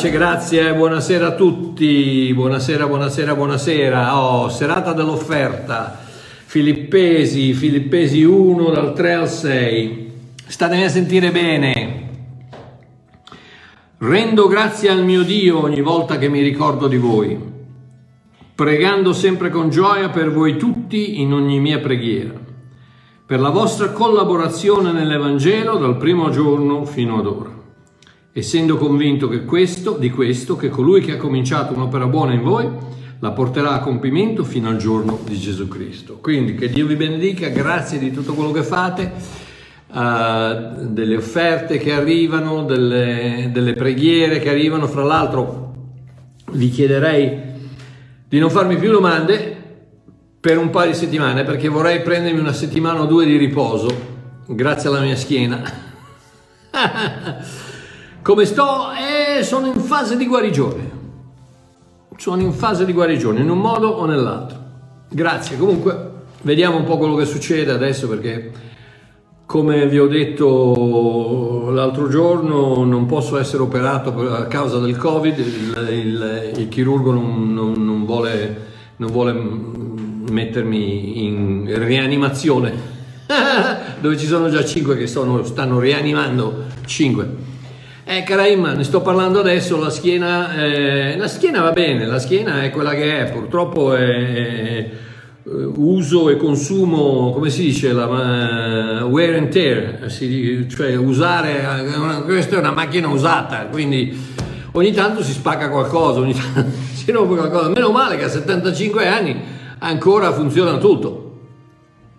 Pace, grazie, buonasera a tutti, buonasera, buonasera, buonasera. Oh, serata dell'offerta, Filippesi, Filippesi 1 dal 3 al 6. Statemi a sentire bene. Rendo grazie al mio Dio ogni volta che mi ricordo di voi, pregando sempre con gioia per voi tutti in ogni mia preghiera, per la vostra collaborazione nell'Evangelo dal primo giorno fino ad ora essendo convinto che questo, di questo, che colui che ha cominciato un'opera buona in voi, la porterà a compimento fino al giorno di Gesù Cristo. Quindi che Dio vi benedica, grazie di tutto quello che fate, uh, delle offerte che arrivano, delle, delle preghiere che arrivano. Fra l'altro vi chiederei di non farmi più domande per un paio di settimane perché vorrei prendermi una settimana o due di riposo grazie alla mia schiena. Come sto? Eh, sono in fase di guarigione. Sono in fase di guarigione, in un modo o nell'altro. Grazie. Comunque, vediamo un po' quello che succede adesso perché, come vi ho detto l'altro giorno, non posso essere operato a causa del Covid. Il, il, il chirurgo non, non, non, vuole, non vuole mettermi in rianimazione, dove ci sono già 5 che sono, stanno rianimando 5 eh, Karaim, ne sto parlando adesso, la schiena, eh, la schiena va bene, la schiena è quella che è, purtroppo è, è uso e consumo, come si dice, la, uh, wear and tear, si, cioè usare, una, questa è una macchina usata, quindi ogni tanto si spacca qualcosa, ogni tanto si rompe qualcosa, meno male che a 75 anni ancora funziona tutto.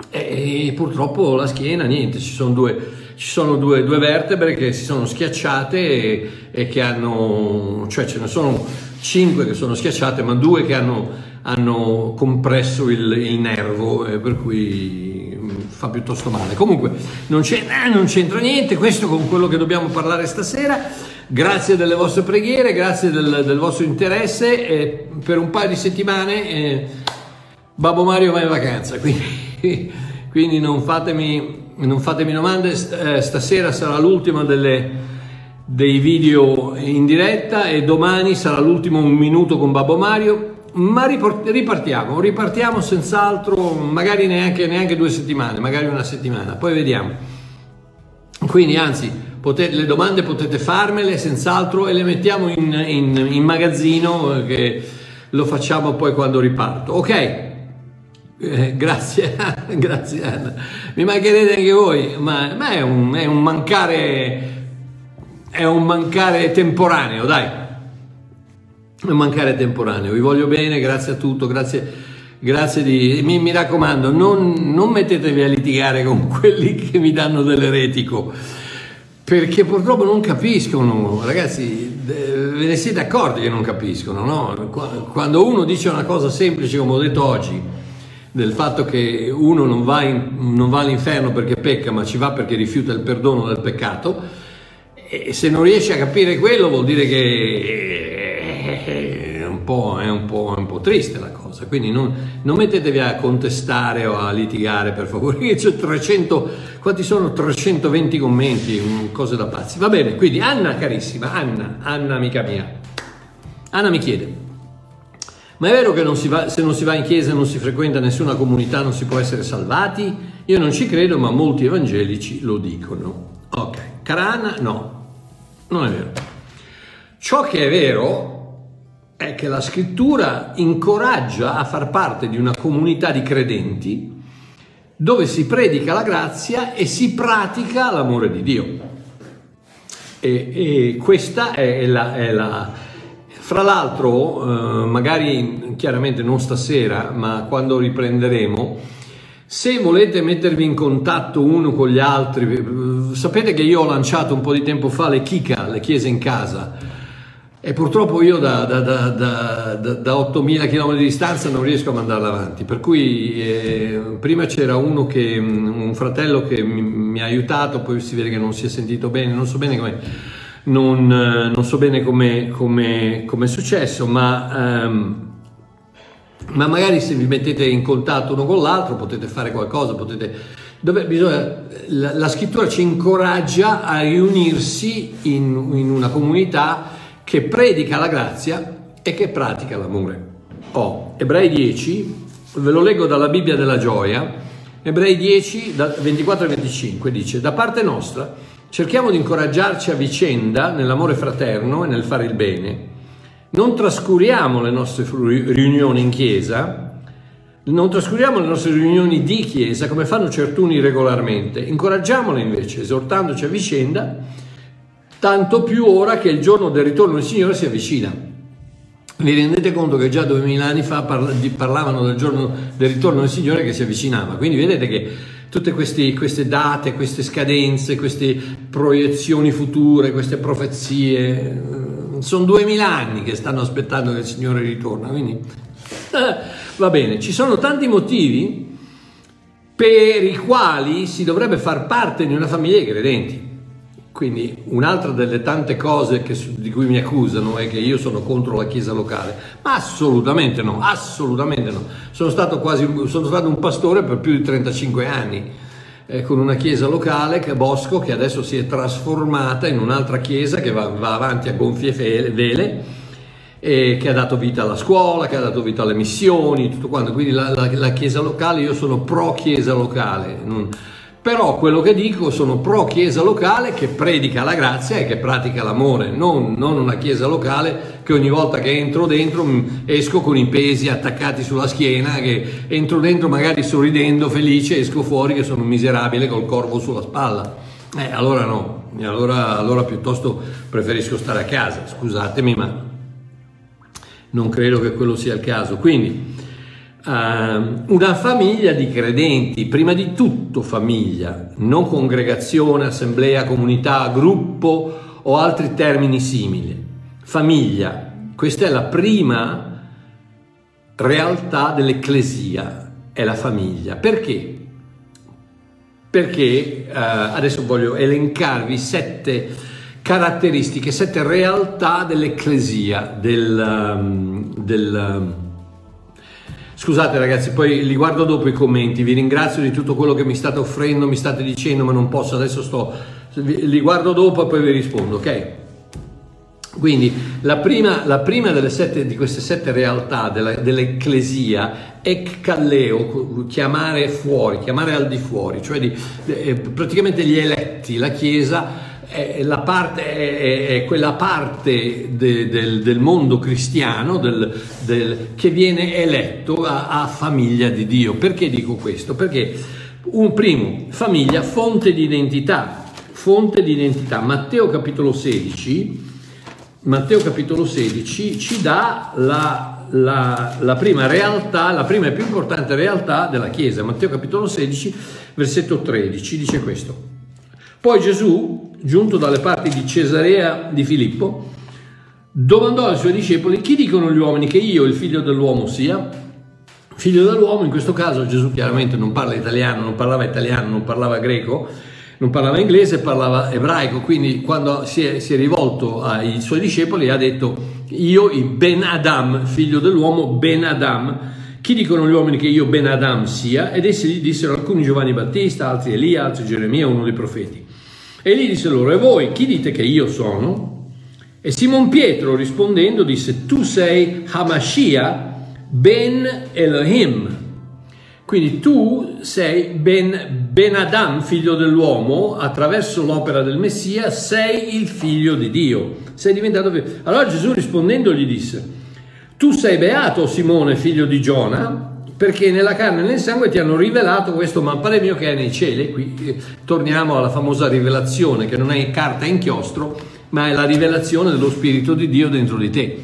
E, e purtroppo la schiena, niente, ci sono due ci sono due, due vertebre che si sono schiacciate e, e, che hanno, cioè ce ne sono cinque che sono schiacciate, ma due che hanno, hanno compresso il, il nervo, eh, per cui mm, fa piuttosto male. Comunque non, eh, non, c'entra niente questo con quello che dobbiamo parlare stasera. Grazie delle vostre preghiere, grazie del, del vostro interesse. Eh, per un paio di settimane eh, Babbo Mario va in vacanza, quindi, quindi non fatemi non fatemi domande, eh, stasera sarà l'ultima delle, dei video in diretta e domani sarà l'ultimo un minuto con Babbo Mario, ma ripartiamo, ripartiamo senz'altro, magari neanche, neanche due settimane, magari una settimana, poi vediamo. Quindi anzi, potete, le domande potete farmele senz'altro e le mettiamo in, in, in magazzino eh, che lo facciamo poi quando riparto. Ok? Eh, grazie, grazie Anna. Mi mancherete anche voi, ma, ma è, un, è, un, mancare, è un mancare temporaneo, dai. È un mancare temporaneo. Vi voglio bene, grazie a tutto, grazie, grazie di... Mi, mi raccomando, non, non mettetevi a litigare con quelli che mi danno dell'eretico, perché purtroppo non capiscono, ragazzi, ve ne siete accorti che non capiscono, no? Quando uno dice una cosa semplice, come ho detto oggi, del fatto che uno non va, in, non va, all'inferno perché pecca, ma ci va perché rifiuta il perdono del peccato, e se non riesce a capire quello vuol dire che è un po', è un po', è un po triste la cosa. Quindi non, non, mettetevi a contestare o a litigare, per favore, che c'è 300, quanti sono 320 commenti, cose da pazzi. Va bene, quindi Anna carissima, Anna, Anna amica mia, Anna mi chiede, ma è vero che non va, se non si va in chiesa e non si frequenta nessuna comunità non si può essere salvati? Io non ci credo, ma molti evangelici lo dicono. Ok, Carana no, non è vero. Ciò che è vero è che la scrittura incoraggia a far parte di una comunità di credenti dove si predica la grazia e si pratica l'amore di Dio. E, e questa è la, è la fra l'altro, eh, magari chiaramente non stasera, ma quando riprenderemo, se volete mettervi in contatto uno con gli altri, eh, sapete che io ho lanciato un po' di tempo fa le Kika, le chiese in casa, e purtroppo io da, da, da, da, da 8.000 km di distanza non riesco a mandarla avanti. Per cui eh, prima c'era uno che, un fratello che mi, mi, ha aiutato, poi si vede che non si è sentito bene, non so bene come non, eh, non so bene come è successo, ma, um, ma, magari se vi mettete in contatto uno con l'altro potete fare qualcosa, potete... Bisogna, la, la, scrittura ci incoraggia a riunirsi in, in una comunità che predica la grazia e che pratica l'amore. Oh, Ebrei 10, ve lo leggo dalla Bibbia della gioia, Ebrei 10, 24 e 25, dice, da parte nostra cerchiamo di incoraggiarci a vicenda nell'amore fraterno e nel fare il bene. Non trascuriamo le nostre riunioni in chiesa, non trascuriamo le nostre riunioni di chiesa come fanno certuni regolarmente, incoraggiamole invece, esortandoci a vicenda, tanto più ora che il giorno del ritorno del Signore si avvicina. Vi rendete conto che già duemila anni fa parlavano del giorno del ritorno del Signore che si avvicinava, quindi vedete che tutte questi, queste date, queste scadenze, queste proiezioni future, queste profezie, eh, sono duemila anni che stanno aspettando che il Signore ritorna, quindi eh, va bene, ci sono tanti motivi per i quali si dovrebbe far parte di una famiglia di credenti. Quindi un'altra delle tante cose che, di cui mi accusano è che io sono contro la chiesa locale, ma assolutamente no, assolutamente no. Sono stato, quasi, sono stato un pastore per più di 35 anni eh, con una chiesa locale che è Bosco che adesso si è trasformata in un'altra chiesa che va, va avanti a gonfie vele e che ha dato vita alla scuola, che ha dato vita alle missioni, tutto quanto. Quindi la, la, la chiesa locale, io sono pro chiesa locale. Non, però quello che dico sono pro chiesa locale che predica la grazia e che pratica l'amore, non, non, una chiesa locale che ogni volta che entro dentro mm, esco con i pesi attaccati sulla schiena, che entro dentro magari sorridendo, felice, esco fuori che sono un miserabile col corvo sulla spalla. Eh, allora no, allora, allora piuttosto preferisco stare a casa, scusatemi, ma non credo che quello sia il caso. Quindi, una famiglia di credenti, prima di tutto famiglia, non congregazione, assemblea, comunità, gruppo o altri termini simili. Famiglia, questa è la prima realtà dell'ecclesia, è la famiglia. Perché? Perché uh, adesso voglio elencarvi sette caratteristiche, sette realtà dell'ecclesia, del, um, del um, Scusate ragazzi, poi li guardo dopo i commenti, vi ringrazio di tutto quello che mi state offrendo, mi state dicendo, ma non posso, adesso sto, li guardo dopo e poi vi rispondo, ok? Quindi la prima, la prima sette, di queste sette realtà della, dell'ecclesia è calleo, chiamare fuori, chiamare al di fuori, cioè di, eh, praticamente gli eletti, la Chiesa è, parte, è, è quella parte de, del, del, mondo cristiano del, del, che viene eletto a, a, famiglia di Dio. Perché dico questo? Perché un primo, famiglia, fonte di identità, fonte di identità. Matteo capitolo 16, Matteo capitolo 16 ci dà la, la, la prima realtà, la prima e più importante realtà della Chiesa. Matteo capitolo 16, versetto 13, dice questo. Poi Gesù, giunto dalle parti di Cesarea di Filippo, domandò ai suoi discepoli chi dicono gli uomini che io, il figlio dell'uomo, sia? Figlio dell'uomo, in questo caso Gesù chiaramente non parla italiano, non parlava italiano, non parlava greco, non parlava inglese, parlava ebraico, quindi quando si è, si è rivolto ai suoi discepoli ha detto io, Ben Adam, figlio dell'uomo, Ben Adam, chi dicono gli uomini che io Ben Adam sia? Ed essi gli dissero alcuni Giovanni Battista, altri Elia, altri Geremia, uno dei profeti. E gli disse loro, e voi chi dite che io sono? E Simon Pietro rispondendo disse, tu sei Hamashia ben Elohim. Quindi tu sei ben, ben Adam, figlio dell'uomo, attraverso l'opera del Messia, sei il figlio di Dio. Sei diventato figlio. Allora Gesù rispondendo gli disse, tu sei beato Simone, figlio di Giona, perché nella carne e nel sangue ti hanno rivelato questo mappare mio che è nei cieli. Qui eh, torniamo alla famosa rivelazione che non è carta inchiostro, ma è la rivelazione dello Spirito di Dio dentro di te.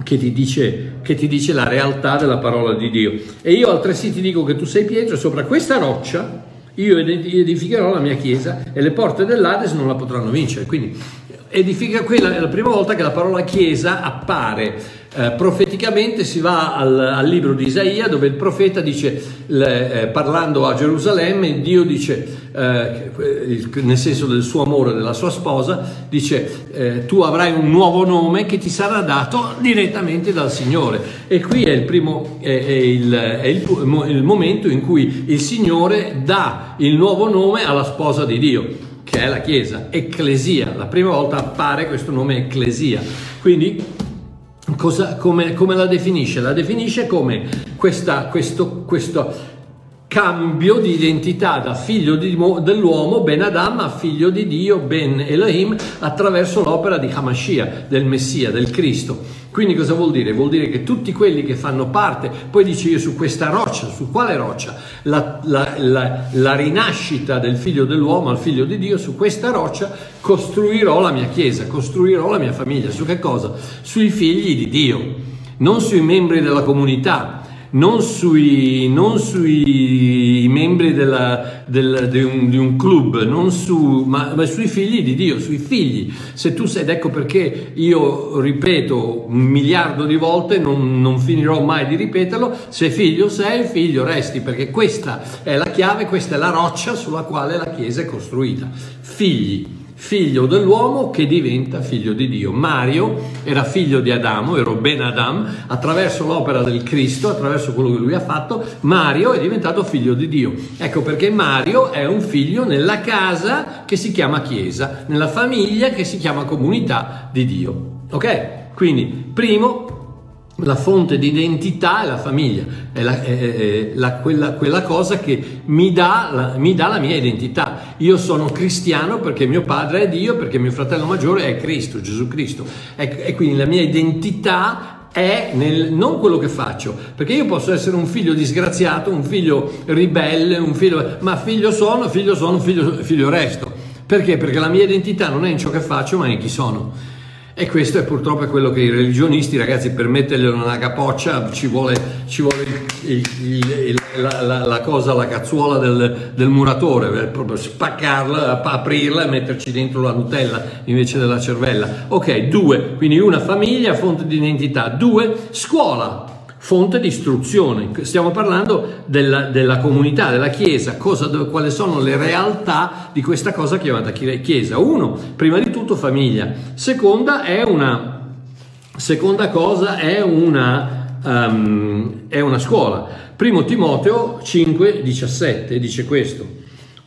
Che ti, dice, che ti dice la realtà della parola di Dio. E io altresì ti dico che tu sei Pietro e sopra questa roccia io edificherò la mia chiesa e le porte dell'Ades non la potranno vincere. Quindi edifica quella è la prima volta che la parola chiesa appare eh, profeticamente si va al, al, libro di Isaia dove il profeta dice, le, eh, parlando a Gerusalemme, Dio dice, eh, nel senso del suo amore, della sua sposa, dice eh, tu avrai un nuovo nome che ti sarà dato direttamente dal Signore. E qui è il primo, è, è il, è il, il momento in cui il Signore dà il nuovo nome alla sposa di Dio che è la Chiesa, ecclesia, la prima volta appare questo nome ecclesia. Quindi cosa, come, come, la definisce? La definisce come questa, questo, questo cambio di identità da figlio di, dell'uomo, Ben Adam, a figlio di Dio, Ben Elohim, attraverso l'opera di Hamashiach, del Messia, del Cristo. Quindi cosa vuol dire? Vuol dire che tutti quelli che fanno parte, poi dice io su questa roccia, su quale roccia? La, la, la, la rinascita del figlio dell'uomo al figlio di Dio, su questa roccia costruirò la mia chiesa, costruirò la mia famiglia. Su che cosa? Sui figli di Dio, non sui membri della comunità, non sui, non sui membri della, del, di, un, di, un, club, su, ma, ma, sui figli di Dio, sui figli. Se tu sei, ed ecco perché io ripeto un miliardo di volte, non, non finirò mai di ripeterlo, se figlio sei, figlio resti, perché questa è la chiave, questa è la roccia sulla quale la Chiesa è costruita. Figli figlio dell'uomo che diventa figlio di Dio. Mario era figlio di Adamo, ero Ben Adam, attraverso l'opera del Cristo, attraverso quello che lui ha fatto, Mario è diventato figlio di Dio. Ecco perché Mario è un figlio nella casa che si chiama Chiesa, nella famiglia che si chiama comunità di Dio. Ok? Quindi, primo, la fonte di identità è la famiglia, è, la, è, è la, quella, quella, cosa che mi dà, la, mi dà, la, mia identità. Io sono cristiano perché mio padre è Dio, perché mio fratello maggiore è Cristo, Gesù Cristo. E, e quindi la mia identità è nel, non quello che faccio, perché io posso essere un figlio disgraziato, un figlio ribelle, un figlio, ma figlio sono, figlio sono, figlio, figlio resto. Perché? Perché la mia identità non è in ciò che faccio, ma in chi sono. E questo è purtroppo quello che i religionisti, ragazzi, per metterglielo nella capoccia ci vuole, ci vuole il, il, il, la, la, la, cosa, la cazzuola del, del muratore, proprio spaccarla, aprirla e metterci dentro la Nutella invece della cervella. Ok, due, quindi una famiglia, fonte di identità. Due, scuola fonte di istruzione. Stiamo parlando della, della comunità, della Chiesa, cosa, quali sono le realtà di questa cosa chiamata Chiesa. Uno, prima di tutto famiglia. Seconda, è una, seconda cosa è una, um, è una scuola. Primo Timoteo 5, 17 dice questo.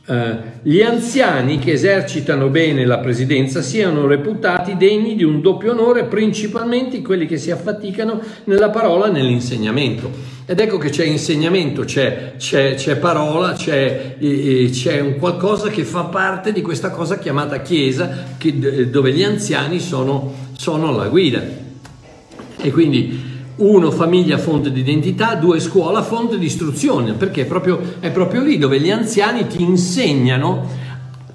Uh, gli anziani che esercitano bene la presidenza siano reputati degni di un doppio onore, principalmente quelli che si affaticano nella parola e nell'insegnamento. Ed ecco che c'è insegnamento, c'è, c'è, c'è parola, c'è, eh, c'è, un qualcosa che fa parte di questa cosa chiamata Chiesa, che, dove gli anziani sono, sono la guida. E quindi uno, famiglia, fonte di identità, due, scuola, fonte di istruzione, perché è proprio, è proprio lì dove gli anziani ti insegnano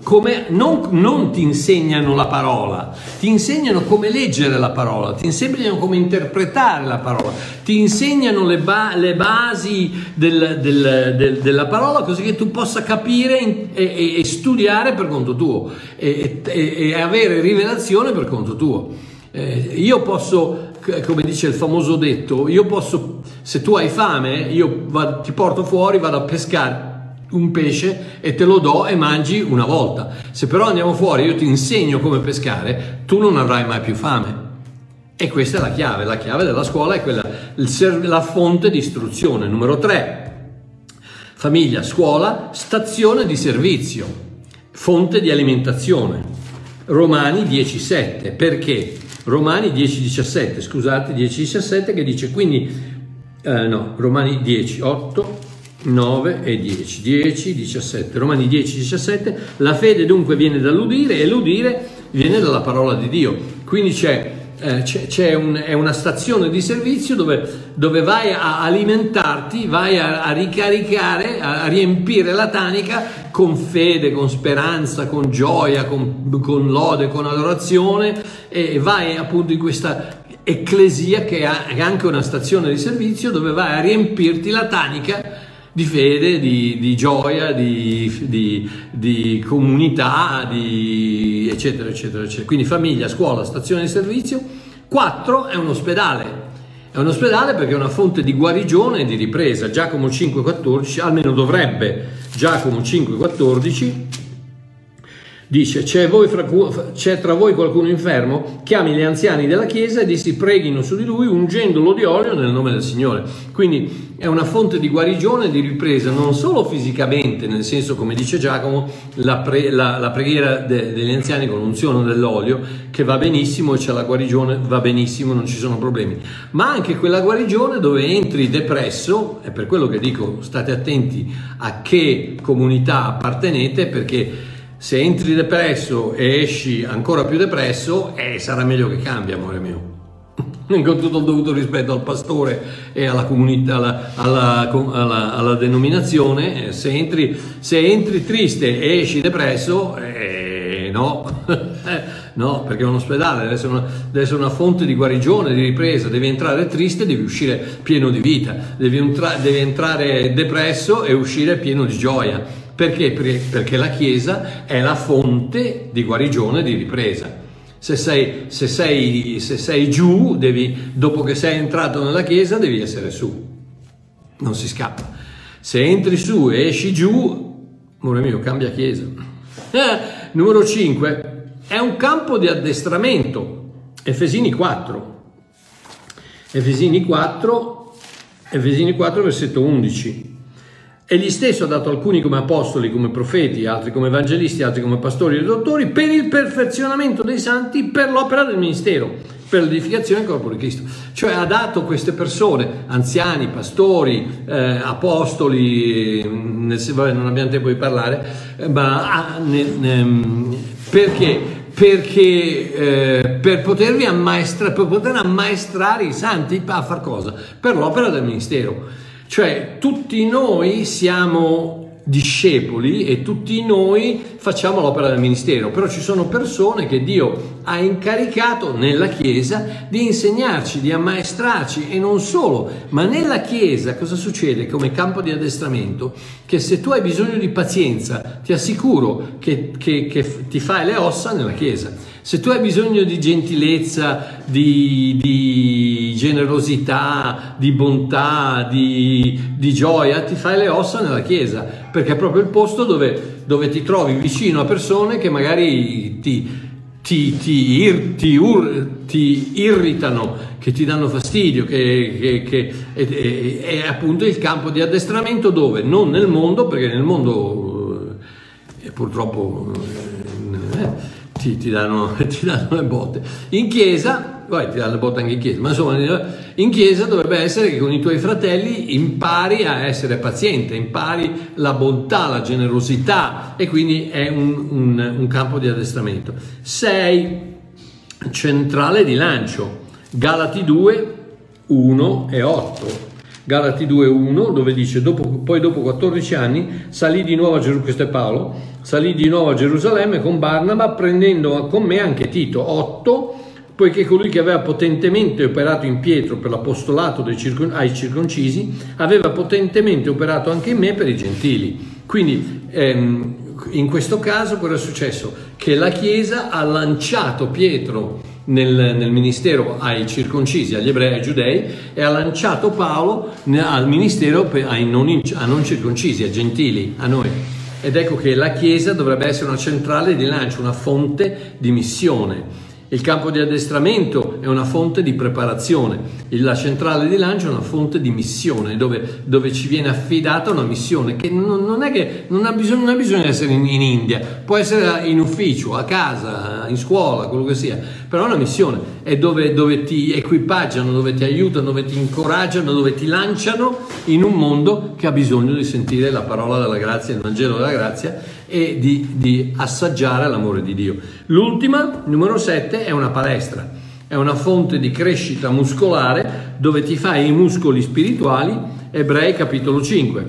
come, non, non, ti insegnano la parola, ti insegnano come leggere la parola, ti insegnano come interpretare la parola, ti insegnano le, ba, le basi del, del, del, della parola così che tu possa capire e, e, e studiare per conto tuo e, e, avere rivelazione per conto tuo. Eh, io posso come dice il famoso detto, io posso, se tu hai fame, io vado, ti porto fuori, vado a pescare un pesce e te lo do e mangi una volta. Se però andiamo fuori, io ti insegno come pescare, tu non avrai mai più fame. E questa è la chiave, la chiave della scuola è quella, la fonte di istruzione. Numero 3, famiglia, scuola, stazione di servizio, fonte di alimentazione. Romani 10,7, perché? Romani 10-17, scusate, 10-17 che dice quindi, eh, no, Romani 10, 8, 9 e 10, 10, 17, Romani 10, 17, la fede dunque viene dall'udire e l'udire viene dalla parola di Dio, quindi c'è eh, c'è, c'è un, è una stazione di servizio dove, dove vai a alimentarti, vai a, a ricaricare, a, a, riempire la tanica con fede, con speranza, con gioia, con, con lode, con adorazione e vai appunto in questa ecclesia che è anche una stazione di servizio dove vai a riempirti la tanica di fede, di, di gioia, di, di, di comunità, eccetera, eccetera, eccetera. Quindi famiglia, scuola, stazione di servizio. Quattro è un ospedale. È un ospedale perché è una fonte di guarigione e di ripresa. Giacomo 5,14, almeno dovrebbe, Giacomo 5,14 Dice, c'è, fra, c'è, tra voi qualcuno infermo? Chiami gli anziani della chiesa e dissi preghino su di lui ungendolo di olio nel nome del Signore. Quindi è una fonte di guarigione e di ripresa, non solo fisicamente, nel senso come dice Giacomo, la, pre, la, la preghiera de, degli anziani con unzione dell'olio, che va benissimo e c'è la guarigione, va benissimo, non ci sono problemi, ma anche quella guarigione dove entri depresso, è per quello che dico state attenti a che comunità appartenete, perché se entri depresso e esci ancora più depresso, eh, sarà meglio che cambia, amore mio. Con tutto il dovuto rispetto al pastore e alla comunità, alla, alla, alla, alla denominazione, eh, se entri, se entri, triste e esci depresso, eh, no, no, perché è un ospedale, deve essere, una, deve essere, una, fonte di guarigione, di ripresa, devi entrare triste devi uscire pieno di vita, devi, entra, devi entrare depresso e uscire pieno di gioia. Perché? Perché la Chiesa è la fonte di guarigione e di ripresa. Se sei, se sei, se sei giù, devi, dopo che sei entrato nella Chiesa, devi essere su. Non si scappa. Se entri su e esci giù, amore mio, cambia Chiesa. Eh, numero 5. È un campo di addestramento. Efesini 4. Efesini 4, Efesini 4, versetto 11. Egli stesso ha dato alcuni come apostoli, come profeti, altri come evangelisti, altri come pastori e dottori, per il perfezionamento dei santi, per l'opera del ministero, per l'edificazione del corpo di Cristo. Cioè ha dato queste persone, anziani, pastori, eh, apostoli, nel, vabbè, non abbiamo tempo di parlare, eh, ma ah, ne, ne, perché? Perché eh, per potervi ammaestrare, per poter ammaestrare i santi a far cosa? Per l'opera del ministero. Cioè tutti noi siamo discepoli e tutti noi facciamo l'opera del ministero, però ci sono persone che Dio ha incaricato nella Chiesa di insegnarci, di ammaestrarci e non solo, ma nella Chiesa cosa succede come campo di addestramento? Che se tu hai bisogno di pazienza, ti assicuro che, che, che ti fai le ossa nella Chiesa. Se tu hai bisogno di gentilezza, di, di generosità, di bontà, di, di, gioia, ti fai le ossa nella Chiesa, perché è proprio il posto dove, dove ti trovi vicino a persone che magari ti, ti, ti, ir, ti, ur, ti irritano, che ti danno fastidio, che, che, che è, è, è, appunto il campo di addestramento dove? Non nel mondo, perché nel mondo eh, purtroppo... Eh, ti, ti, danno, ti, danno, le botte. In chiesa, poi ti danno le botte anche in chiesa, ma insomma in chiesa dovrebbe essere che con i tuoi fratelli impari a essere paziente, impari la bontà, la generosità e quindi è un, un, un campo di addestramento. 6. Centrale di lancio, Galati 2, 1 e 8. Galati 2.1 dove dice dopo, poi dopo 14 anni salì di nuovo a Gerusalemme, questo è Paolo, salì di nuovo a Gerusalemme con Barnaba prendendo con me anche Tito 8 poiché colui che aveva potentemente operato in Pietro per l'apostolato circon- ai circoncisi aveva potentemente operato anche in me per i gentili. Quindi ehm, in questo caso cosa è successo? Che la Chiesa ha lanciato Pietro nel, nel, ministero ai circoncisi, agli ebrei, ai giudei e ha lanciato Paolo al ministero per, ai non, a non circoncisi, ai gentili, a noi. Ed ecco che la Chiesa dovrebbe essere una centrale di lancio, una fonte di missione. Il campo di addestramento è una fonte di preparazione, la centrale di lancio è una fonte di missione, dove, dove ci viene affidata una missione che non, non è che non ha, bisogno, non bisogno di essere in, in, India, può essere in ufficio, a casa, in scuola, quello che sia, però è una missione, è dove, dove ti equipaggiano, dove ti aiutano, dove ti incoraggiano, dove ti lanciano in un mondo che ha bisogno di sentire la parola della grazia, il Vangelo della grazia e di, di assaggiare l'amore di Dio. L'ultima, numero 7, è una palestra, è una fonte di crescita muscolare dove ti fai i muscoli spirituali, Ebrei capitolo 5.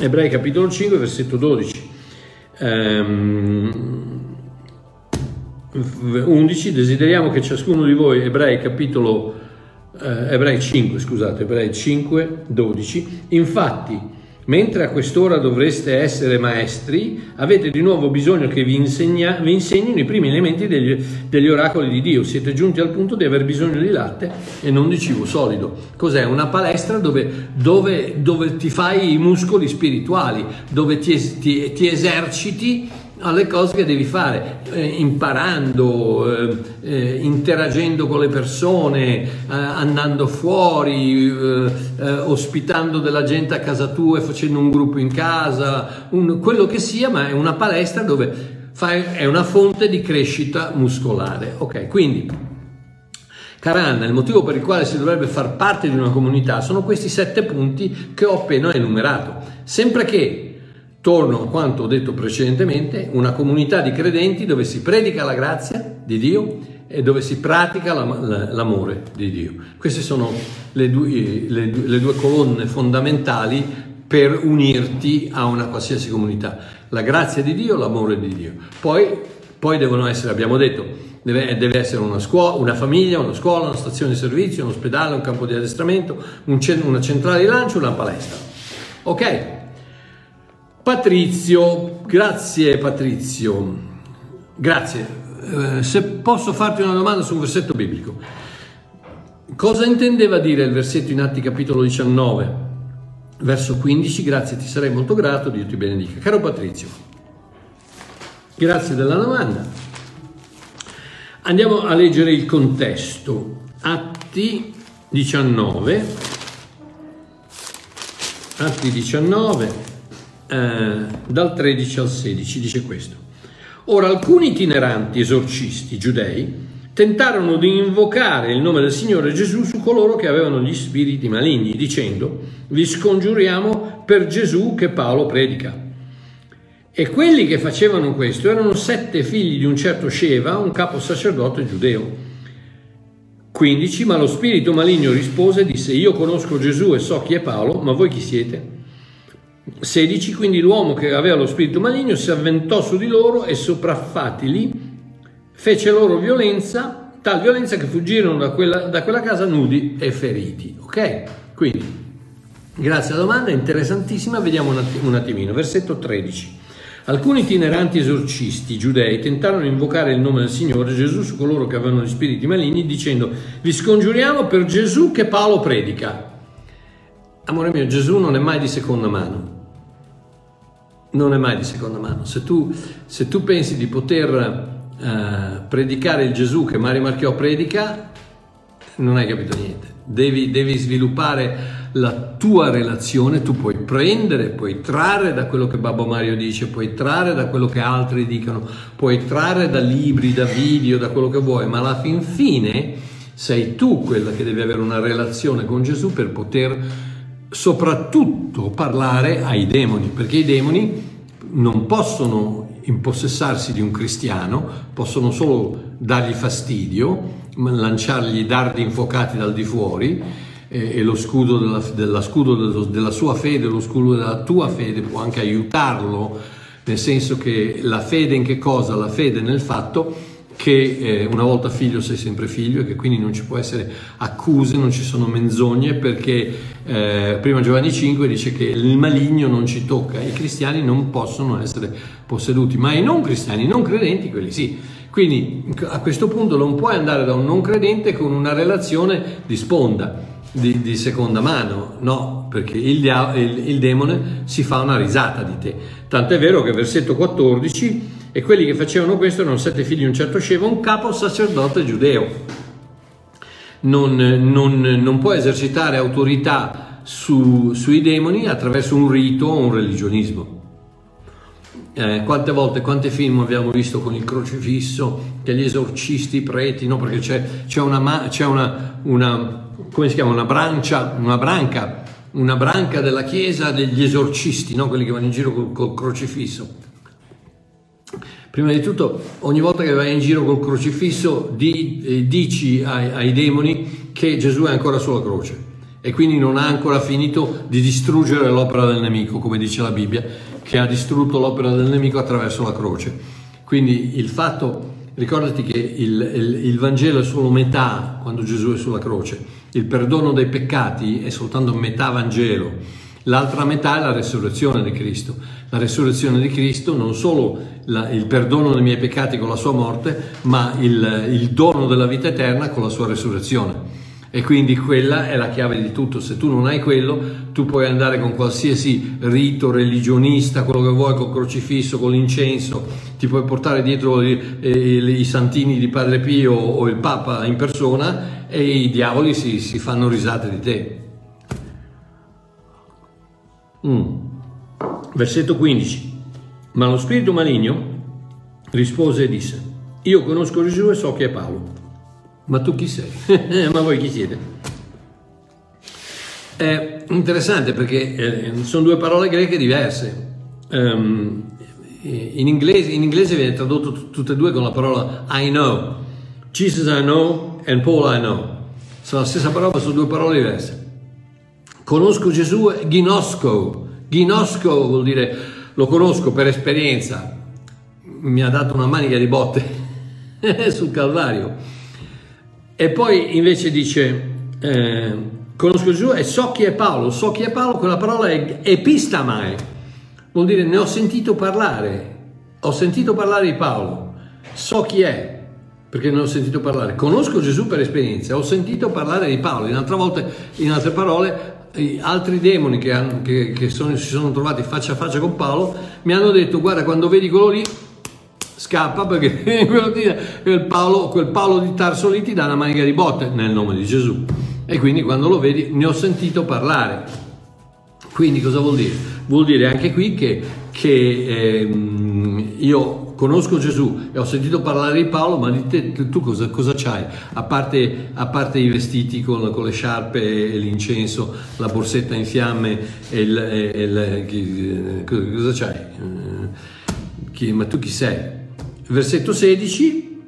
Ebrei capitolo 5, versetto 12. Um, 11 desideriamo che ciascuno di voi ebrei capitolo eh, ebrei 5 scusate ebrei 5 12 infatti Mentre a quest'ora dovreste essere maestri, avete di nuovo bisogno che vi, insegna, vi insegnino i primi elementi degli, degli, oracoli di Dio. Siete giunti al punto di aver bisogno di latte e non di cibo solido. Cos'è? Una palestra dove, dove, dove ti fai i muscoli spirituali, dove ti, ti, ti eserciti alle cose che devi fare, eh, imparando, eh, eh, interagendo con le persone, eh, andando fuori, eh, eh, ospitando della gente a casa tua e facendo un gruppo in casa, un, quello che sia, ma è una palestra dove fai, è una fonte di crescita muscolare. Ok, quindi Caranna, il motivo per il quale si dovrebbe far parte di una comunità sono questi sette punti che ho appena enumerato. Sempre che Torno a quanto ho detto precedentemente, una comunità di credenti dove si predica la grazia di Dio e dove si pratica l'amore di Dio. Queste sono le due, le, le due colonne fondamentali per unirti a una qualsiasi comunità. La grazia di Dio, l'amore di Dio. Poi, poi devono essere, abbiamo detto, deve, deve essere una, scuola, una famiglia, una scuola, una stazione di servizio, un ospedale, un campo di addestramento, un, una centrale di lancio, una palestra. Ok? Patrizio, grazie Patrizio, grazie. Eh, se posso farti una domanda su un versetto biblico. Cosa intendeva dire il versetto in Atti capitolo 19, verso 15? Grazie, ti sarei molto grato, Dio ti benedica. Caro Patrizio, grazie della domanda. Andiamo a leggere il contesto. Atti 19, Atti 19 eh, dal 13 al 16, dice questo. Ora alcuni itineranti esorcisti giudei tentarono di invocare il nome del Signore Gesù su coloro che avevano gli spiriti maligni, dicendo, vi scongiuriamo per Gesù che Paolo predica. E quelli che facevano questo erano sette figli di un certo Sheva, un capo sacerdote giudeo. 15. Ma lo spirito maligno rispose e disse, io conosco Gesù e so chi è Paolo, ma voi chi siete? 16 quindi l'uomo che aveva lo spirito maligno si avventò su di loro e sopraffatili fece loro violenza, tal violenza che fuggirono da quella, da quella casa nudi e feriti. Ok? Quindi, grazie alla domanda, interessantissima, vediamo un, att- un attimino. Versetto 13. Alcuni itineranti esorcisti giudei tentarono di invocare il nome del Signore Gesù su coloro che avevano gli spiriti maligni dicendo vi scongiuriamo per Gesù che Paolo predica. Amore mio, Gesù non è mai di seconda mano non è mai di seconda mano. Se tu, se tu pensi di poter uh, predicare il Gesù che Mario Marchiò predica, non hai capito niente. Devi, devi, sviluppare la tua relazione, tu puoi prendere, puoi trarre da quello che Babbo Mario dice, puoi trarre da quello che altri dicono, puoi trarre da libri, da video, da quello che vuoi, ma alla fin fine sei tu quella che deve avere una relazione con Gesù per poter soprattutto parlare ai demoni, perché i demoni non possono impossessarsi di un cristiano, possono solo dargli fastidio, lanciargli dardi infuocati dal di fuori e lo scudo, della, della, scudo della sua fede, lo scudo della tua fede può anche aiutarlo, nel senso che la fede in che cosa? La fede nel fatto che eh, una volta figlio sei sempre figlio e che quindi non ci può essere accuse, non ci sono menzogne perché eh, prima Giovanni 5 dice che il maligno non ci tocca, i cristiani non possono essere posseduti, ma i non cristiani, i non credenti, quelli sì. Quindi a questo punto non puoi andare da un non credente con una relazione di sponda, di, di seconda mano, no, perché il, dia- il, il demone si fa una risata di te. Tant'è vero che versetto 14 e quelli che facevano questo erano sette figli di un certo Sheva, un capo sacerdote giudeo. Non, non, non può esercitare autorità su, sui demoni attraverso un rito o un religionismo. Eh, quante volte, quanti film abbiamo visto con il crocifisso, che gli esorcisti, i preti, no? perché c'è, c'è, una, c'è una, una, una brancia, una branca, una branca della chiesa degli esorcisti, no? quelli che vanno in giro col, col crocifisso. Prima di tutto, ogni volta che vai in giro col crocifisso, di, eh, dici ai, ai demoni che Gesù è ancora sulla croce e quindi non ha ancora finito di distruggere l'opera del nemico, come dice la Bibbia, che ha distrutto l'opera del nemico attraverso la croce. Quindi il fatto, ricordati che il, il, il, Vangelo è solo metà quando Gesù è sulla croce, il perdono dei peccati è soltanto metà Vangelo, l'altra metà è la resurrezione di Cristo. La resurrezione di Cristo non solo la, il perdono dei miei peccati con la sua morte, ma il, il dono della vita eterna con la sua resurrezione. E quindi quella è la chiave di tutto. Se tu non hai quello, tu puoi andare con qualsiasi rito religionista, quello che vuoi, col crocifisso, con l'incenso, ti puoi portare dietro i, i, i santini di Padre Pio o il Papa in persona e i diavoli si, si fanno risate di te. Mm. Versetto 15. Ma lo spirito maligno rispose e disse, io conosco Gesù e so chi è Paolo ma tu chi sei? Ma voi chi siete? È interessante perché eh, sono due parole greche diverse. Um, in, inglese, in, inglese, viene tradotto tutte e due con la parola I know. Jesus I know and Paul I know. Sono la stessa parola, sono due parole diverse. Conosco Gesù e ginosco. Ginosco vuol dire lo conosco per esperienza. Mi ha dato una manica di botte sul Calvario e poi invece dice, eh, conosco Gesù e so chi è Paolo, so chi è Paolo, quella parola è epistamae, vuol dire ne ho sentito parlare, ho sentito parlare di Paolo, so chi è, perché ne ho sentito parlare, conosco Gesù per esperienza, ho sentito parlare di Paolo, in volte, in altre parole altri demoni che, hanno, che, che sono, si sono trovati faccia a faccia con Paolo mi hanno detto guarda quando vedi quello lì scappa perché quel Paolo, quel Paolo di Tarso lì ti dà una manica di botte nel nome di Gesù. E quindi quando lo vedi ne ho sentito parlare. Quindi cosa vuol dire? Vuol dire anche qui che, che ehm, io conosco Gesù e ho sentito parlare di Paolo, ma di te tu cosa, cosa c'hai? A parte, a parte, i vestiti con, con, le sciarpe e l'incenso, la borsetta in fiamme e il... E il cosa c'hai? Chi, ma tu chi sei? Versetto 16,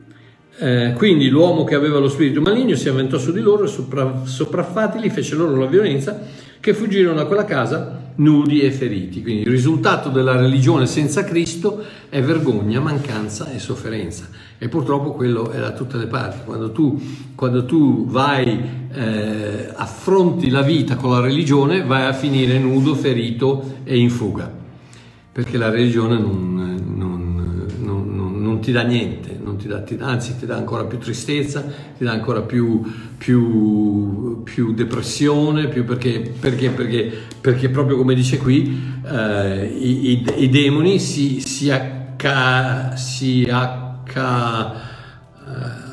eh, quindi l'uomo che aveva lo spirito maligno si avventò su di loro e sopra, sopraffatili fece loro la violenza che fuggirono da quella casa nudi e feriti. Quindi il risultato della religione senza Cristo è vergogna, mancanza e sofferenza. E purtroppo quello è da tutte le parti. Quando tu, quando tu vai, eh, affronti la vita con la religione, vai a finire nudo, ferito e in fuga. Perché la religione non, ti dà niente, ti dà, ti, anzi ti dà ancora più tristezza, ti dà ancora più, più, più depressione, più perché, perché, perché, perché, proprio come dice qui, eh, i, i, i, demoni si, si, acca, si acca, eh,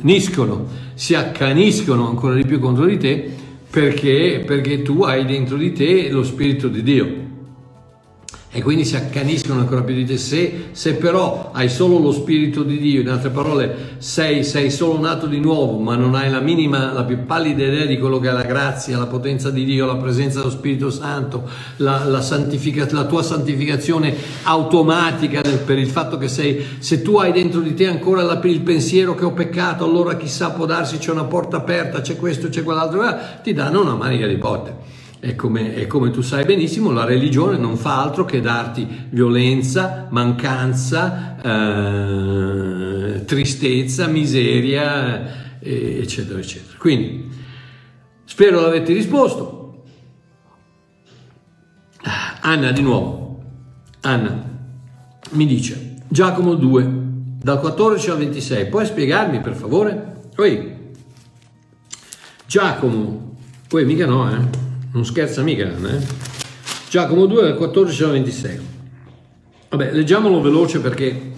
accaniscono, si accaniscono ancora di più contro di te perché tu hai dentro di te lo Spirito di Dio e quindi si accaniscono ancora più di te. Se, se, però hai solo lo Spirito di Dio, in altre parole, sei, sei, solo nato di nuovo, ma non hai la minima, la più pallida idea di quello che è la grazia, la potenza di Dio, la presenza dello Spirito Santo, la, la, la tua santificazione automatica per il fatto che sei, se tu hai dentro di te ancora la, il pensiero che ho peccato, allora chissà può darsi c'è una porta aperta, c'è questo, c'è quell'altro, ti danno una manica di botte. E come, e come, tu sai benissimo, la religione non fa altro che darti violenza, mancanza, eh, tristezza, miseria, eh, eccetera, eccetera. Quindi, spero l'avete risposto. Anna di nuovo. Anna mi dice, Giacomo 2, dal 14 al 26, puoi spiegarmi per favore? Oi, Giacomo, poi mica no, eh? Non scherza mica, eh? Giacomo 2, 14 al 26. Vabbè, leggiamolo veloce perché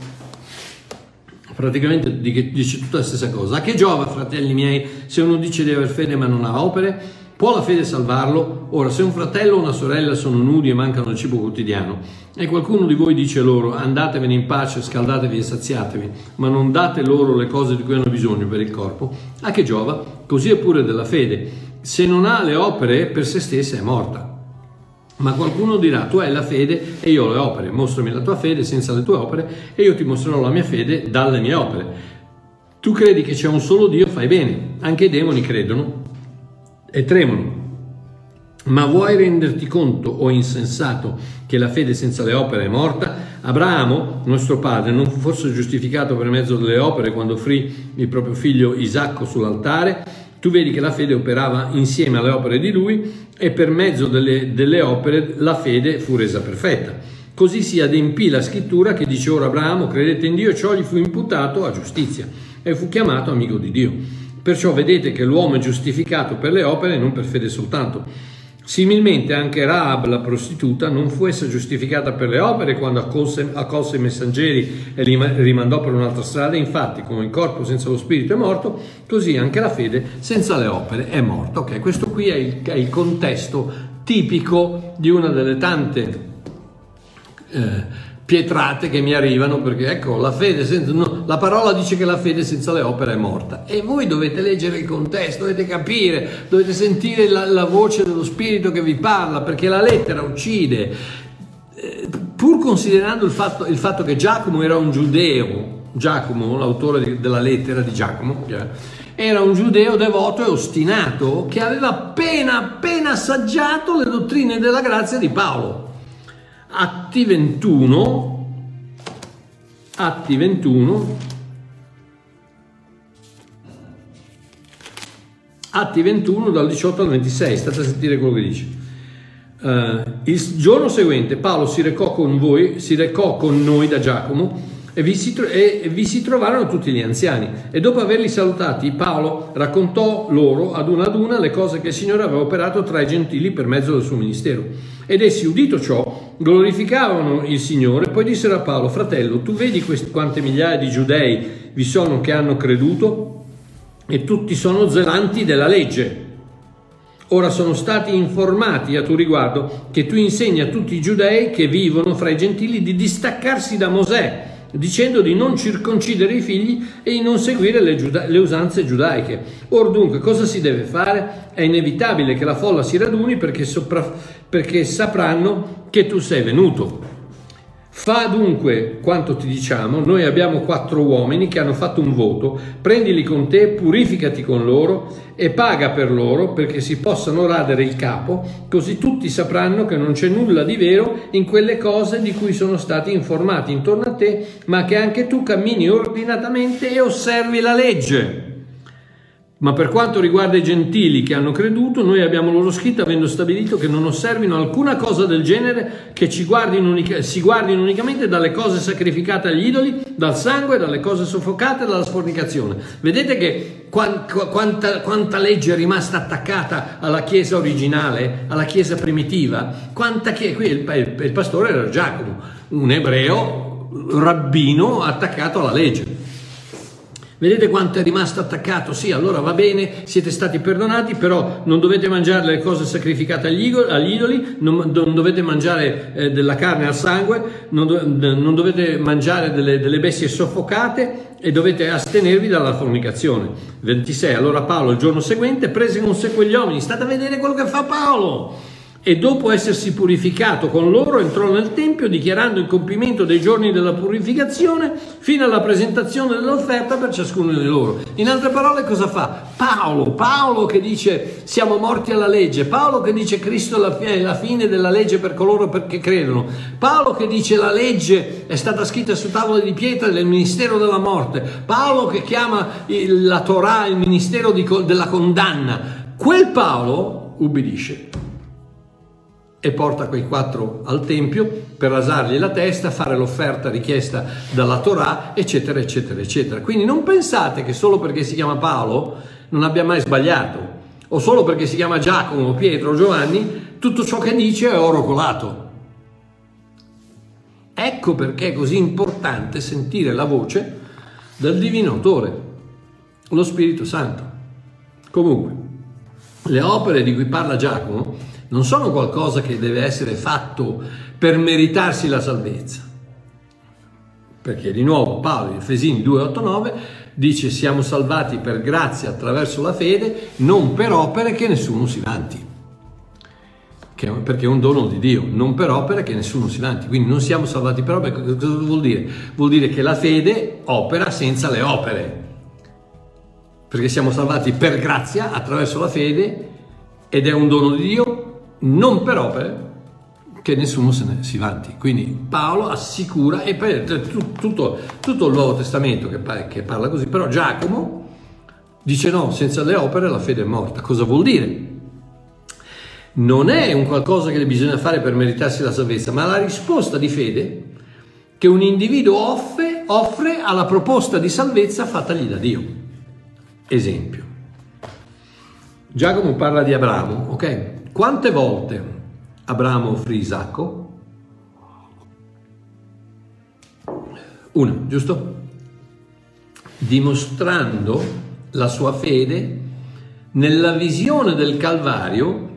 praticamente dice tutta la stessa cosa. A che giova, fratelli miei, se uno dice di aver fede ma non ha opere? Può la fede salvarlo? Ora, se un fratello o una sorella sono nudi e mancano il cibo quotidiano, e qualcuno di voi dice loro andatevene in pace, scaldatevi e saziatevi, ma non date loro le cose di cui hanno bisogno per il corpo, a che giova? Così è pure della fede se non ha le opere per se stessa è morta. Ma qualcuno dirà, tu hai la fede e io le opere, mostrami la tua fede senza le tue opere e io ti mostrerò la mia fede dalle mie opere. Tu credi che c'è un solo Dio, fai bene, anche i demoni credono e tremano. Ma vuoi renderti conto, o insensato, che la fede senza le opere è morta? Abramo, nostro padre, non fu forse giustificato per mezzo delle opere quando offrì il proprio figlio Isacco sull'altare? Tu vedi che la fede operava insieme alle opere di lui e per mezzo delle, delle opere la fede fu resa perfetta. Così si adempì la scrittura che dice ora Abramo credette in Dio e ciò gli fu imputato a giustizia e fu chiamato amico di Dio. Perciò vedete che l'uomo è giustificato per le opere e non per fede soltanto. Similmente anche Raab, la prostituta, non fu essa giustificata per le opere quando accolse, accolse, i messaggeri e li rimandò per un'altra strada. Infatti, come il corpo senza lo spirito è morto, così anche la fede senza le opere è morta. Ok, questo qui è il, è il contesto tipico di una delle tante eh, pietrate che mi arrivano perché ecco la fede senza, no, la parola dice che la fede senza le opere è morta. E voi dovete leggere il contesto dovete capire dovete sentire la, la voce dello spirito che vi parla perché la lettera uccide. Eh, pur considerando il fatto, il fatto, che Giacomo era un giudeo Giacomo l'autore della lettera di Giacomo era un giudeo devoto e ostinato che aveva appena appena assaggiato le dottrine della grazia di Paolo Atti 21, Atti 21, Atti 21 dal 18 al 26, state a sentire quello che dice. Uh, il giorno seguente Paolo si recò con voi, si recò con noi da Giacomo e vi, si, e vi si trovarono tutti gli anziani. E dopo averli salutati, Paolo raccontò loro ad una ad una le cose che il Signore aveva operato tra i gentili per mezzo del suo ministero. Ed essi, udito ciò, glorificavano il Signore, poi dissero a Paolo, fratello, tu vedi queste, quante migliaia di giudei vi sono che hanno creduto? E tutti sono zelanti della legge. Ora sono stati informati a tuo riguardo che tu insegni a tutti i giudei che vivono fra i gentili di distaccarsi da Mosè dicendo di non circoncidere i figli e di non seguire le, giuda- le, usanze giudaiche. Or dunque cosa si deve fare? È inevitabile che la folla si raduni perché, sopra- perché sapranno che tu sei venuto. Fa dunque quanto ti diciamo, noi abbiamo quattro uomini che hanno fatto un voto, prendili con te, purificati con loro e paga per loro perché si possano radere il capo, così tutti sapranno che non c'è nulla di vero in quelle cose di cui sono stati informati intorno a te, ma che anche tu cammini ordinatamente e osservi la legge. Ma per quanto riguarda i gentili che hanno creduto, noi abbiamo loro scritto avendo stabilito che non osservino alcuna cosa del genere, che guardino unica, si guardino unicamente dalle cose sacrificate agli idoli, dal sangue, dalle cose soffocate, dalla fornicazione. Vedete che quanta, quanta legge è rimasta attaccata alla Chiesa originale, alla Chiesa primitiva? Quanta che, qui il, il, pastore era Giacomo, un ebreo rabbino attaccato alla legge. Vedete quanto è rimasto attaccato? Sì, allora va bene, siete stati perdonati, però non dovete mangiare le cose sacrificate agli, idoli, non, non dovete mangiare eh, della carne al sangue, non, do, non dovete mangiare delle, delle bestie soffocate e dovete astenervi dalla fornicazione. 26. Allora Paolo il giorno seguente prese con sé quegli uomini. State a vedere quello che fa Paolo e dopo essersi purificato con loro entrò nel Tempio dichiarando il compimento dei giorni della purificazione fino alla presentazione dell'offerta per ciascuno di loro. In altre parole cosa fa? Paolo, Paolo che dice siamo morti alla legge, Paolo che dice Cristo è la fine della legge per coloro che credono, Paolo che dice la legge è stata scritta su tavole di pietra del ministero della morte, Paolo che chiama la Torah il ministero della condanna. Quel Paolo ubbidisce e porta quei quattro al tempio per rasargli la testa, fare l'offerta richiesta dalla Torah, eccetera, eccetera, eccetera. Quindi non pensate che solo perché si chiama Paolo non abbia mai sbagliato, o solo perché si chiama Giacomo, Pietro, Giovanni, tutto ciò che dice è oro colato. Ecco perché è così importante sentire la voce del divino autore, lo Spirito Santo. Comunque, le opere di cui parla Giacomo non sono qualcosa che deve essere fatto per meritarsi la salvezza. Perché di nuovo Paolo in Efesini 2,8-9 dice siamo salvati per grazia attraverso la fede, non per opere che nessuno si vanti. Perché è un dono di Dio, non per opere che nessuno si vanti. Quindi non siamo salvati per opere. Cosa vuol dire? Vuol dire che la fede opera senza le opere. Perché siamo salvati per grazia attraverso la fede ed è un dono di Dio non per opere che nessuno se ne si vanti. Quindi Paolo assicura, e per tutto, tutto il Nuovo Testamento che, che parla così, però Giacomo dice no, senza le opere la fede è morta. Cosa vuol dire? Non è un qualcosa che bisogna fare per meritarsi la salvezza, ma la risposta di fede che un individuo offre, offre alla proposta di salvezza fattagli da Dio. Esempio. Giacomo parla di Abramo, ok? Quante volte Abramo offrì Isacco? Una, giusto? Dimostrando la sua fede nella visione del Calvario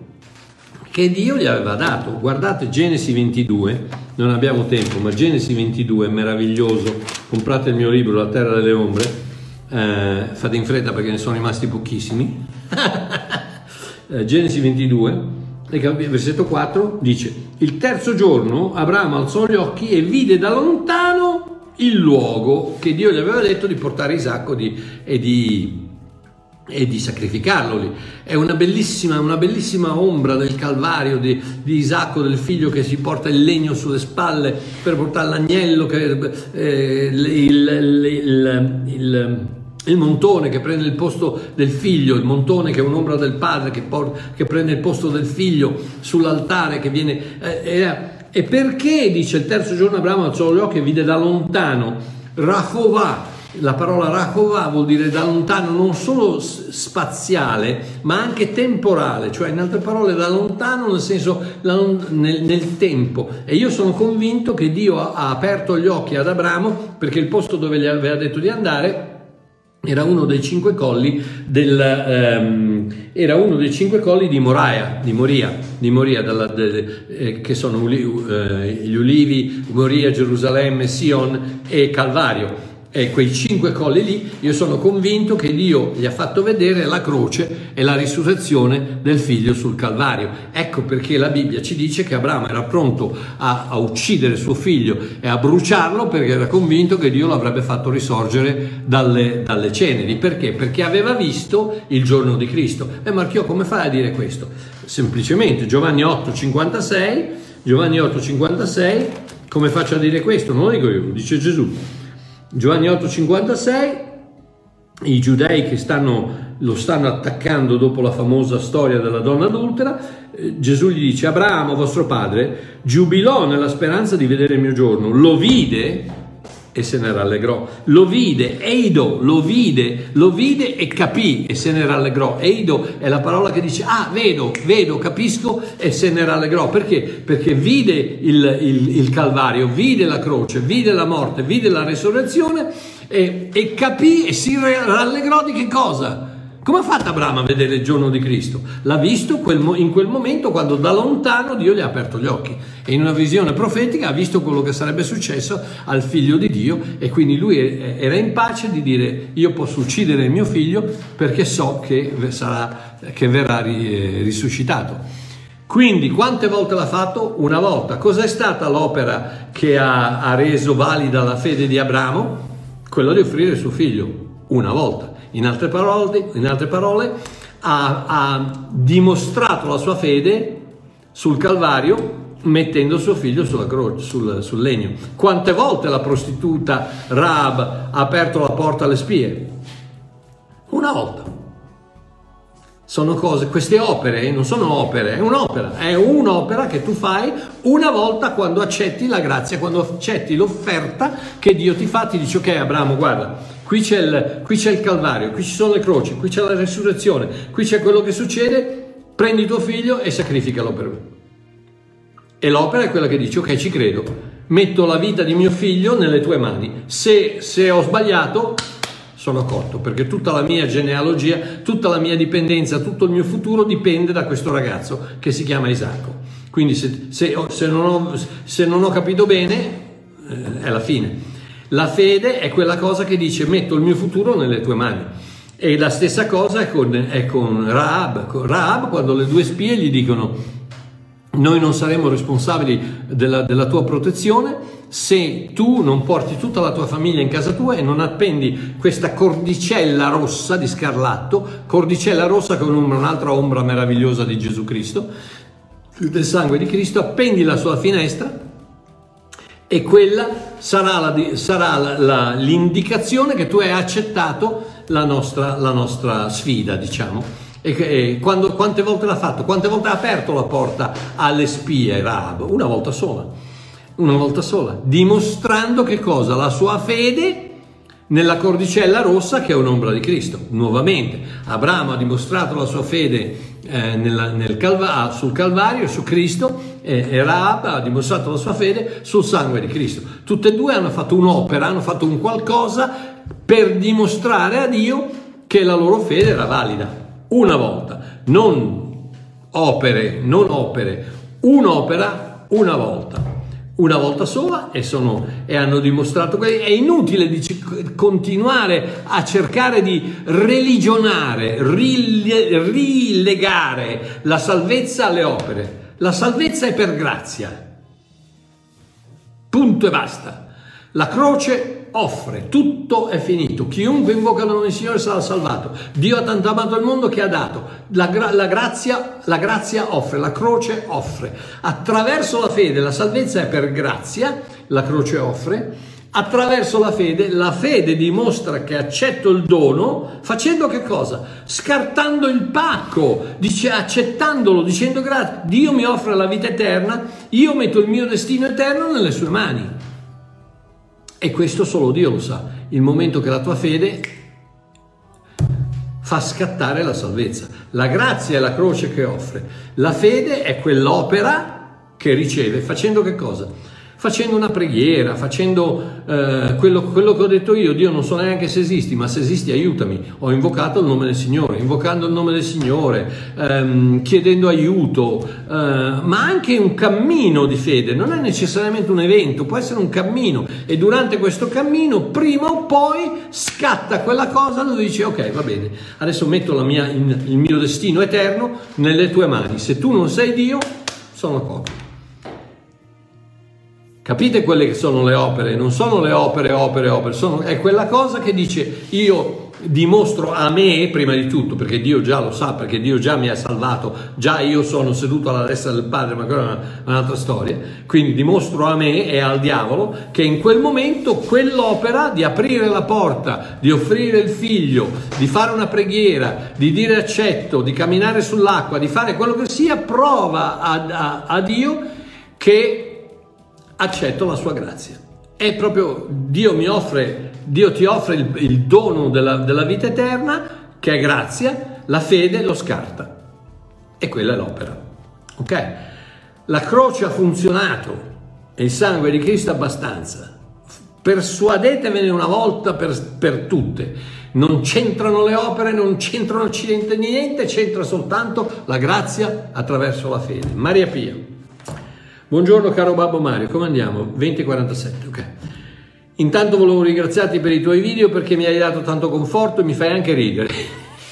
che Dio gli aveva dato. Guardate Genesi 22, non abbiamo tempo, ma Genesi 22 è meraviglioso. Comprate il mio libro La terra delle ombre, eh, fate in fretta perché ne sono rimasti pochissimi. eh, Genesi 22, versetto 4 dice: Il terzo giorno Abramo alzò gli occhi e vide da lontano il luogo che Dio gli aveva detto di portare Isacco di, e di e di sacrificarlo lì. È una bellissima, una bellissima ombra del Calvario di, di, Isacco, del figlio che si porta il legno sulle spalle per portare l'agnello, che, eh, il, il, il, il, montone che prende il posto del figlio, il montone che è un'ombra del padre che, porta, che prende il posto del figlio sull'altare che viene... Eh, e perché, dice il terzo giorno Abramo alzò gli occhi e vide da lontano Rahovà, la parola Rakovà vuol dire da lontano non solo spaziale, ma anche temporale, cioè in altre parole da lontano nel senso nel, nel tempo. E io sono convinto che Dio ha aperto gli occhi ad Abramo perché il posto dove gli aveva detto di andare era uno dei cinque colli, del, um, era uno dei cinque colli di Moria, di Moria, di Moria dalla, de, eh, che sono uh, gli ulivi, Moria, Gerusalemme, Sion e Calvario e quei cinque colli lì, io sono convinto che Dio gli ha fatto vedere la croce e la risurrezione del figlio sul Calvario. Ecco perché la Bibbia ci dice che Abramo era pronto a, a uccidere suo figlio e a bruciarlo perché era convinto che Dio lo avrebbe fatto risorgere dalle, dalle ceneri. Perché? Perché aveva visto il giorno di Cristo. E Marchio come fai a dire questo? Semplicemente Giovanni 8,56, Giovanni 8,56, come faccio a dire questo? Non lo dico io, dice Gesù. Giovanni 8,56, i giudei che stanno, lo stanno attaccando dopo la famosa storia della donna adultera, eh, Gesù gli dice, Abramo, vostro padre, giubilò nella speranza di vedere il mio giorno, lo vide e se ne rallegrò. Lo vide, Eido, lo vide, lo vide e capì e se ne rallegrò. Eido è la parola che dice, ah, vedo, vedo, capisco e se ne rallegrò. Perché? Perché vide il, il, il Calvario, vide la croce, vide la morte, vide la resurrezione e, e capì e si rallegrò di che cosa? Come ha fatto Abramo a vedere il giorno di Cristo? L'ha visto in quel momento quando da lontano Dio gli ha aperto gli occhi e in una visione profetica ha visto quello che sarebbe successo al figlio di Dio e quindi lui era in pace di dire io posso uccidere il mio figlio perché so che, sarà, che verrà risuscitato. Quindi quante volte l'ha fatto? Una volta. Cos'è stata l'opera che ha, ha reso valida la fede di Abramo? Quella di offrire suo figlio. Una volta. In altre parole, in altre parole ha, ha, dimostrato la sua fede sul Calvario mettendo suo figlio sulla croce, sul, sul legno. Quante volte la prostituta Raab ha aperto la porta alle spie? Una volta. Sono cose, queste opere non sono opere, è un'opera, è un'opera che tu fai una volta quando accetti la grazia, quando accetti l'offerta che Dio ti fa, ti dice ok Abramo guarda, qui c'è, il, qui c'è il Calvario, qui ci sono le croci, qui c'è la resurrezione, qui c'è quello che succede, prendi tuo figlio e sacrificalo per me. E l'opera è quella che dice ok ci credo, metto la vita di mio figlio nelle tue mani, se, se ho sbagliato sono cotto perché tutta la mia genealogia, tutta la mia dipendenza, tutto il mio futuro dipende da questo ragazzo che si chiama Isacco. Quindi se, se, se, non, ho, se non, ho, capito bene, eh, è la fine. La fede è quella cosa che dice metto il mio futuro nelle tue mani. E la stessa cosa è con, è con Raab. Raab quando le due spie gli dicono noi non saremo responsabili della, della, tua protezione se tu non porti tutta la tua famiglia in casa tua e non appendi questa cordicella rossa di scarlatto, cordicella rossa è un'altra ombra meravigliosa di Gesù Cristo, del sangue di Cristo, appendi la sua finestra e quella sarà, la, sarà la, la, l'indicazione che tu hai accettato la nostra, la nostra sfida, diciamo. E, e quando, quante volte l'ha fatto? Quante volte ha aperto la porta alle spie Raab? Una volta sola. Una volta sola. Dimostrando che cosa? La sua fede nella cordicella rossa che è un'ombra di Cristo. Nuovamente, Abramo ha dimostrato la sua fede eh, nella, nel Calva, sul Calvario, su Cristo, eh, e Raab ha dimostrato la sua fede sul sangue di Cristo. Tutte e due hanno fatto un'opera, hanno fatto un qualcosa per dimostrare a Dio che la loro fede era valida. Una volta, non opere, non opere, un'opera una volta una volta sola e, sono, e hanno dimostrato che è inutile di continuare a cercare di religionare, rilegare la salvezza alle opere. La salvezza è per grazia. Punto e basta. La croce offre, tutto è finito. Chiunque invoca il nome del Signore sarà salvato. Dio ha tanto amato il mondo che ha dato. La, gra- la, grazia, la grazia offre, la croce offre. Attraverso la fede, la salvezza è per grazia, la croce offre. Attraverso la fede, la fede dimostra che accetto il dono facendo che cosa? Scartando il pacco, dice, accettandolo, dicendo grazie. Dio mi offre la vita eterna, io metto il mio destino eterno nelle sue mani. E questo solo Dio lo sa, il momento che la tua fede fa scattare la salvezza. La grazia è la croce che offre, la fede è quell'opera che riceve facendo che cosa? Facendo una preghiera, facendo eh, quello, quello, che ho detto io, Dio non so neanche se esisti, ma se esisti aiutami, ho invocato il nome del Signore, invocando il nome del Signore, ehm, chiedendo aiuto, eh, ma anche un cammino di fede, non è necessariamente un evento, può essere un cammino. E durante questo cammino prima o poi scatta quella cosa dove dici ok va bene, adesso metto mia, il mio destino eterno nelle tue mani, se tu non sei Dio sono copia. Capite quelle che sono le opere? Non sono le opere, opere, opere, sono, è quella cosa che dice io dimostro a me prima di tutto, perché Dio già lo sa, perché Dio già mi ha salvato, già io sono seduto alla destra del Padre, ma quella è un'altra storia, quindi dimostro a me e al diavolo che in quel momento quell'opera di aprire la porta, di offrire il figlio, di fare una preghiera, di dire accetto, di camminare sull'acqua, di fare quello che sia, prova a, a, a Dio che accetto la sua grazia. È proprio Dio mi offre, Dio ti offre il, il dono della, della vita eterna, che è grazia, la fede lo scarta. E quella è l'opera. Ok? La croce ha funzionato e il sangue di Cristo abbastanza. Persuadetevene una volta per, per tutte. Non c'entrano le opere, non c'entrano accidenti niente, c'entra soltanto la grazia attraverso la fede. Maria Pia. Buongiorno caro Babbo Mario, come andiamo? 2047, ok. Intanto volevo ringraziarti per i tuoi video perché mi hai dato tanto conforto e mi fai anche ridere.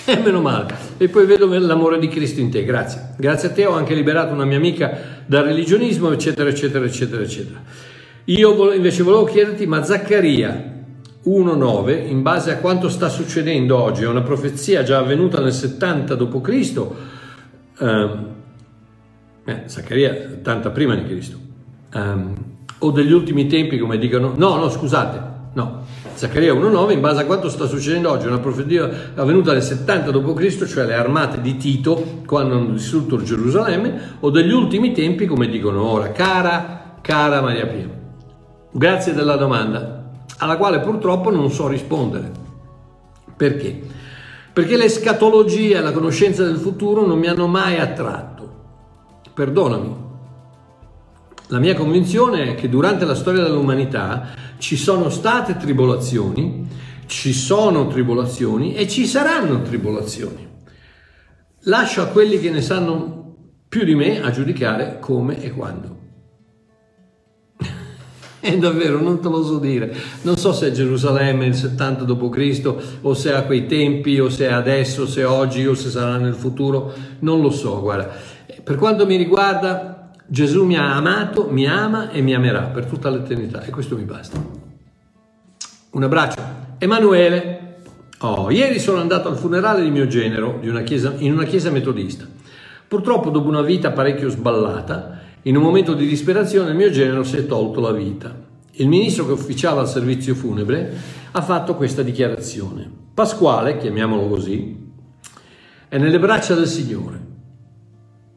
E meno male. E poi vedo l'amore di Cristo in te, grazie. Grazie a te ho anche liberato una mia amica dal religionismo, eccetera, eccetera, eccetera, eccetera. Io invece volevo chiederti, ma Zaccaria 1.9, in base a quanto sta succedendo oggi, è una profezia già avvenuta nel 70 d.C., eh, Zaccaria 80 prima di Cristo, um, o degli ultimi tempi come dicono, no, no, scusate, no, Zaccaria 1.9 in base a quanto sta succedendo oggi, una profezia avvenuta nel 70 d.C., cioè le armate di Tito quando hanno distrutto Gerusalemme, o degli ultimi tempi come dicono ora, cara, cara Maria Pia. Grazie della domanda, alla quale purtroppo non so rispondere. Perché? Perché l'escatologia e la conoscenza del futuro non mi hanno mai attratto perdonami. La mia convinzione è che durante la storia dell'umanità ci sono state tribolazioni, ci sono tribolazioni e ci saranno tribolazioni. Lascio a quelli che ne sanno più di me a giudicare come e quando. E davvero non te lo so dire. Non so se è Gerusalemme il 70 d.C. o se a quei tempi o se è adesso, se è oggi o se sarà nel futuro. Non lo so, guarda. Per quanto mi riguarda, Gesù mi ha amato, mi ama e mi amerà per tutta l'eternità e questo mi basta. Un abbraccio. Emanuele. Oh, ieri sono andato al funerale di mio genero una chiesa, in una chiesa metodista. Purtroppo dopo una vita parecchio sballata, in un momento di disperazione il mio genero si è tolto la vita. Il ministro che ufficiava al servizio funebre ha fatto questa dichiarazione. Pasquale, chiamiamolo così, è nelle braccia del Signore.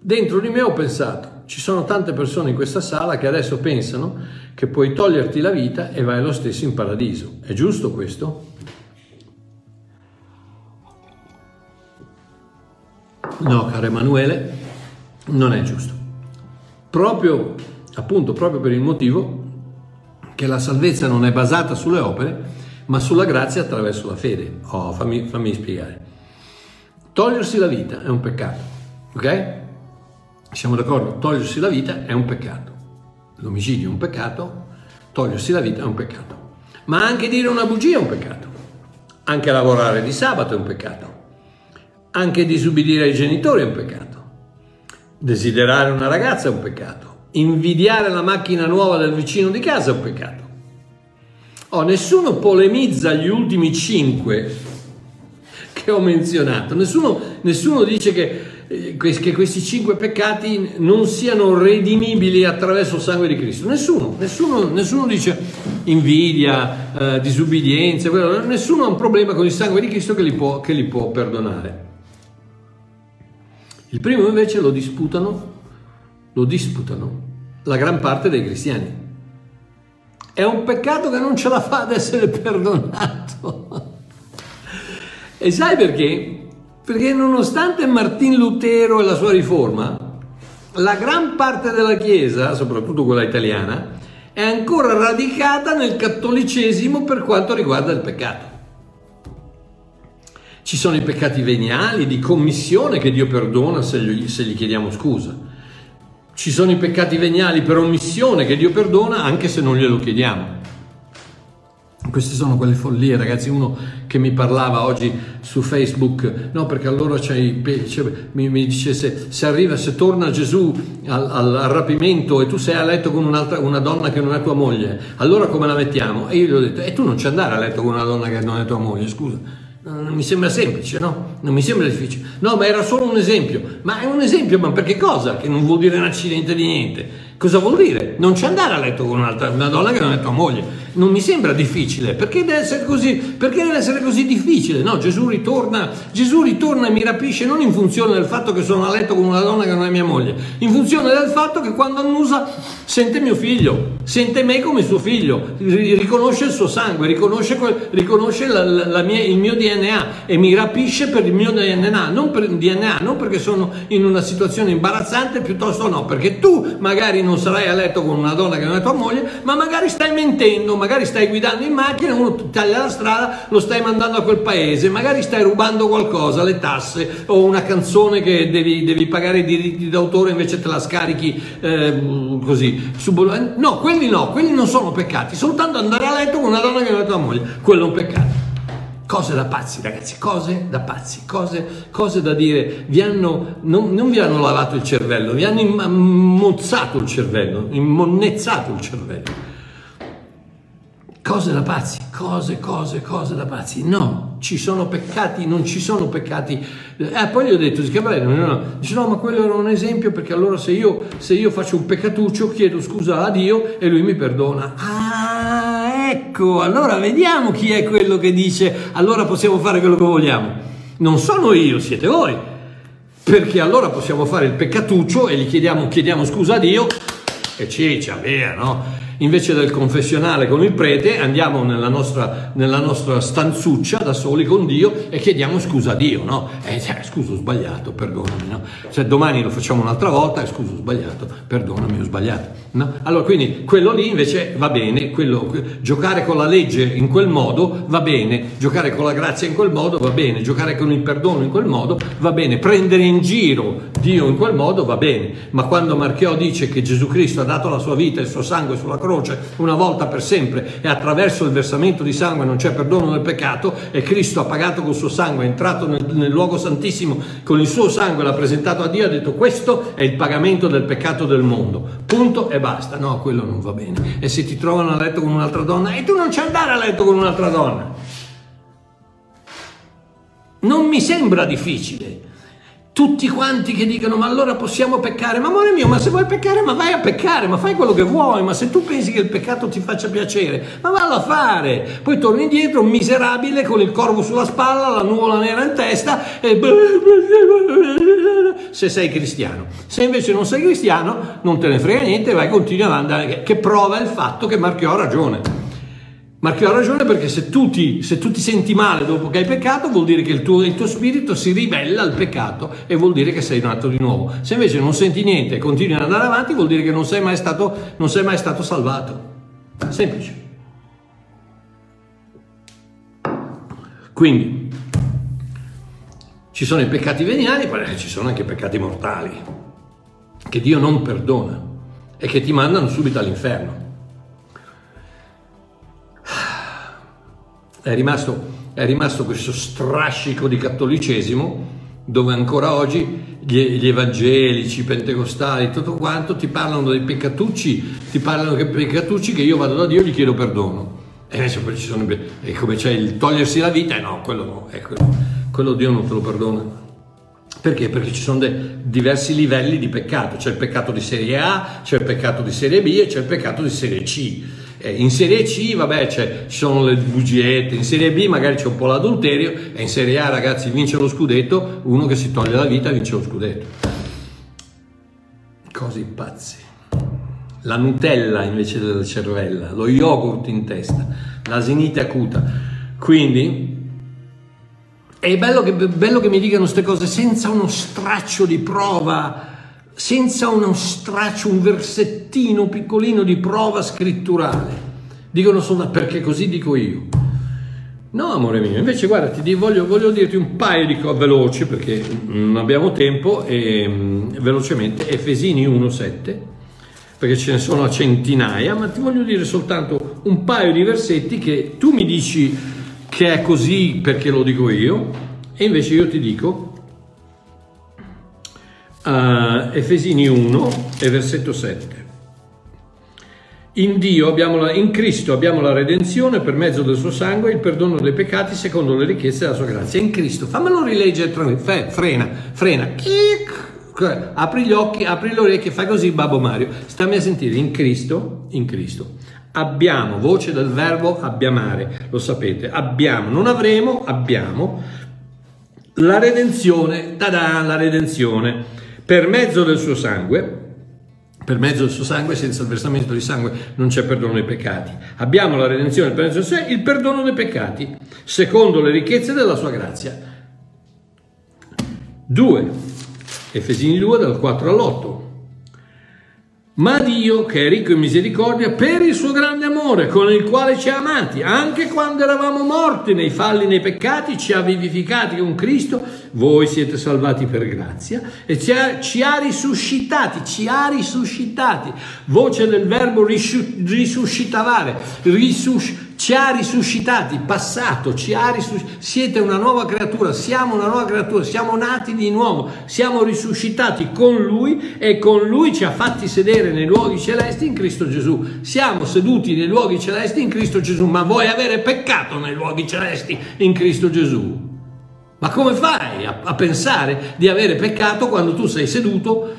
Dentro di me ho pensato, Ci sono tante persone in questa sala che adesso pensano che puoi toglierti la vita e vai lo stesso in paradiso. È giusto questo? No, caro Emanuele, non è giusto. Proprio, appunto, proprio per il motivo che la salvezza non è basata sulle opere, ma sulla grazia attraverso la fede. Oh, fammi, fammi spiegare. Togliersi la vita è un peccato, ok? Siamo d'accordo? Togliersi la vita è un peccato. L'omicidio è un peccato, togliersi la vita è un peccato. Ma anche dire una bugia è un peccato. Anche lavorare di sabato è un peccato. Anche disubbidire ai genitori è un peccato. Desiderare una ragazza è un peccato. Invidiare la macchina nuova del vicino di casa è un peccato. Oh, nessuno polemizza gli ultimi cinque che ho menzionato. Nessuno, nessuno dice che, che, questi cinque peccati non siano redimibili attraverso il sangue di Cristo. Nessuno, nessuno, nessuno dice invidia, eh, disubbidienza, nessuno ha un problema con il sangue di Cristo che li può, che li può perdonare. Il primo invece lo disputano, lo disputano la gran parte dei cristiani. È un peccato che non ce la fa ad essere perdonato. e sai perché? Perché nonostante Martin Lutero e la sua riforma, la gran parte della Chiesa, soprattutto quella italiana, è ancora radicata nel cattolicesimo per quanto riguarda il peccato. Ci sono i peccati veniali di commissione che Dio perdona se gli, se gli chiediamo scusa. Ci sono i peccati veniali per omissione che Dio perdona anche se non glielo chiediamo. Queste sono quelle follie, ragazzi. Uno che mi parlava oggi su Facebook, no, perché allora c'è, c'è, mi, mi, dice se, arriva, se torna Gesù al, al, al, rapimento e tu sei a letto con una donna che non è tua moglie, allora come la mettiamo? E io gli ho detto, e tu non ci andare a letto con una donna che non è tua moglie, scusa. Non mi sembra semplice, no? Non mi sembra difficile. No, ma era solo un esempio. Ma è un esempio, ma perché cosa? Che non vuol dire un accidente di niente. Cosa vuol dire? Non c'è andare a letto con un'altra una donna che non è tua moglie. Non mi sembra difficile. Perché deve essere così? Perché deve essere così difficile? No, Gesù ritorna, Gesù ritorna e mi rapisce non in funzione del fatto che sono a letto con una donna che non è mia moglie, in funzione del fatto che quando annusa sente mio figlio, sente me come suo figlio, riconosce il suo sangue, riconosce, riconosce la, la mia, il mio DNA e mi rapisce per il mio DNA, non per DNA, non perché sono in una situazione imbarazzante, piuttosto no, perché tu magari non sarai a letto con una donna che non è tua moglie, ma magari stai mentendo, magari stai guidando in macchina, uno ti taglia la strada, lo stai mandando a quel paese, magari stai rubando qualcosa, le tasse o una canzone che devi, devi pagare i diritti d'autore invece te la scarichi eh, così. No, quelli no, quelli non sono peccati, soltanto andare a letto con una donna che non è tua moglie, quello è un peccato. Cose da pazzi, ragazzi, cose da pazzi, cose, cose da dire. Vi hanno, non, non, vi hanno lavato il cervello, vi hanno immozzato il cervello, immonnezzato il cervello. Cose da pazzi, cose, cose, cose da pazzi. No, ci sono peccati, non ci sono peccati. Eh, poi gli ho detto, no, no, dice no, ma quello era un esempio perché allora se io, se io faccio un peccatuccio chiedo scusa a Dio e lui mi perdona. Ah! Ecco, allora vediamo chi è quello che dice allora possiamo fare quello che vogliamo. Non sono io, siete voi. Perché allora possiamo fare il peccatuccio e gli chiediamo, chiediamo scusa a Dio e ciccia, via, no? Invece del confessionale con il prete andiamo nella nostra, nella nostra stanzuccia da soli con Dio e chiediamo scusa a Dio, no? Eh, cioè, scusa, ho sbagliato, perdonami, no? Cioè, domani lo facciamo un'altra volta e scusa, ho sbagliato, perdonami, ho sbagliato, no? Allora, quindi quello lì invece va bene, quello, giocare con la legge in quel modo va bene, giocare con la grazia in quel modo va bene, giocare con il perdono in quel modo va bene, prendere in giro Dio in quel modo va bene, ma quando Marcheo dice che Gesù Cristo ha dato la sua vita e il suo sangue sulla croce una volta per sempre e attraverso il versamento di sangue non c'è perdono del peccato e Cristo ha pagato col suo sangue, è entrato nel, nel luogo santissimo con il suo sangue, l'ha presentato a Dio e ha detto questo è il pagamento del peccato del mondo. Punto e basta. No, quello non va bene. E se ti trovano a letto con un'altra donna e tu non ci andare a letto con un'altra donna. Non mi sembra difficile. Tu tutti quanti che dicono ma allora possiamo peccare, ma amore mio, ma se vuoi peccare, ma vai a peccare, ma fai quello che vuoi, ma se tu pensi che il peccato ti faccia piacere, ma vallo a fare. Poi torni indietro, miserabile con il corvo sulla spalla, la nuvola nera in testa e se sei cristiano. Se invece non sei cristiano, non te ne frega niente, vai continua avanti, che prova il fatto che Marchio ha ragione. Marchio ha ragione perché se tu, ti, se tu, ti, senti male dopo che hai peccato vuol dire che il tuo, il tuo, spirito si ribella al peccato e vuol dire che sei nato di nuovo. Se invece non senti niente e continui ad andare avanti vuol dire che non sei mai stato, sei mai stato salvato. Semplice. Quindi ci sono i peccati veniali, ma ci sono anche i peccati mortali che Dio non perdona e che ti mandano subito all'inferno. È rimasto, è rimasto questo strascico di cattolicesimo dove ancora oggi gli, gli, evangelici, i pentecostali, tutto quanto ti parlano dei peccatucci, ti parlano dei peccatucci che io vado da Dio e gli chiedo perdono. E invece poi ci sono, e come c'è il togliersi la vita, e no, quello no, quello, quello Dio non te lo perdona. Perché? Perché ci sono de, diversi livelli di peccato, c'è il peccato di serie A, c'è il peccato di serie B e c'è il peccato di serie C. Eh, in Serie C, vabbè, ci sono le bugiette, in Serie B magari c'è un po' l'adulterio e in Serie A, ragazzi, vince lo scudetto, uno che si toglie la vita vince lo scudetto. Cose pazzi. La Nutella invece della cervella, lo yogurt in testa, l'asinite acuta. Quindi è bello che, bello che mi dicano queste cose senza uno straccio di prova senza uno straccio, un versettino piccolino di prova scritturale. Dicono solo perché così dico io. No, amore mio, invece guarda, ti voglio, voglio dirti un paio di cose veloci perché non abbiamo tempo e mm, velocemente Efesini 1.7 perché ce ne sono a centinaia, ma ti voglio dire soltanto un paio di versetti che tu mi dici che è così perché lo dico io e invece io ti dico uh, Efesini 1 e versetto 7. In la, in Cristo abbiamo la redenzione per mezzo del suo sangue, il perdono dei peccati secondo le ricchezze della sua grazia. In Cristo, fammelo rileggere, frena, frena, apri gli occhi, apri le orecchie, fai così Babbo Mario. Stammi a sentire, in Cristo, in Cristo, abbiamo, voce del verbo abbiamare, lo sapete, abbiamo, non avremo, abbiamo, la redenzione, tada, la redenzione per mezzo del suo sangue, per mezzo del suo sangue, senza il versamento di sangue non c'è perdono dei peccati. Abbiamo la redenzione per mezzo suo sangue, il perdono dei peccati, secondo le ricchezze della sua grazia. 2. Efesini 2 dal 4 all'8. Ma Dio, che è ricco in misericordia, per il suo grande amore con il quale ci ha amati, anche quando eravamo morti nei falli, nei peccati, ci ha vivificati con Cristo, voi siete salvati per grazia, e ci ha, ci ha risuscitati, ci ha risuscitati, voce del verbo risuscitavare, risus, ci ha risuscitati, passato, ci ha risuscitati, siete una nuova creatura, siamo una nuova creatura, siamo nati di nuovo, siamo risuscitati con Lui e con Lui ci ha fatti sedere nei luoghi celesti in Cristo Gesù. Siamo seduti nei luoghi celesti in Cristo Gesù, ma vuoi avere peccato nei luoghi celesti in Cristo Gesù? Ma come fai a, a pensare di avere peccato quando tu sei seduto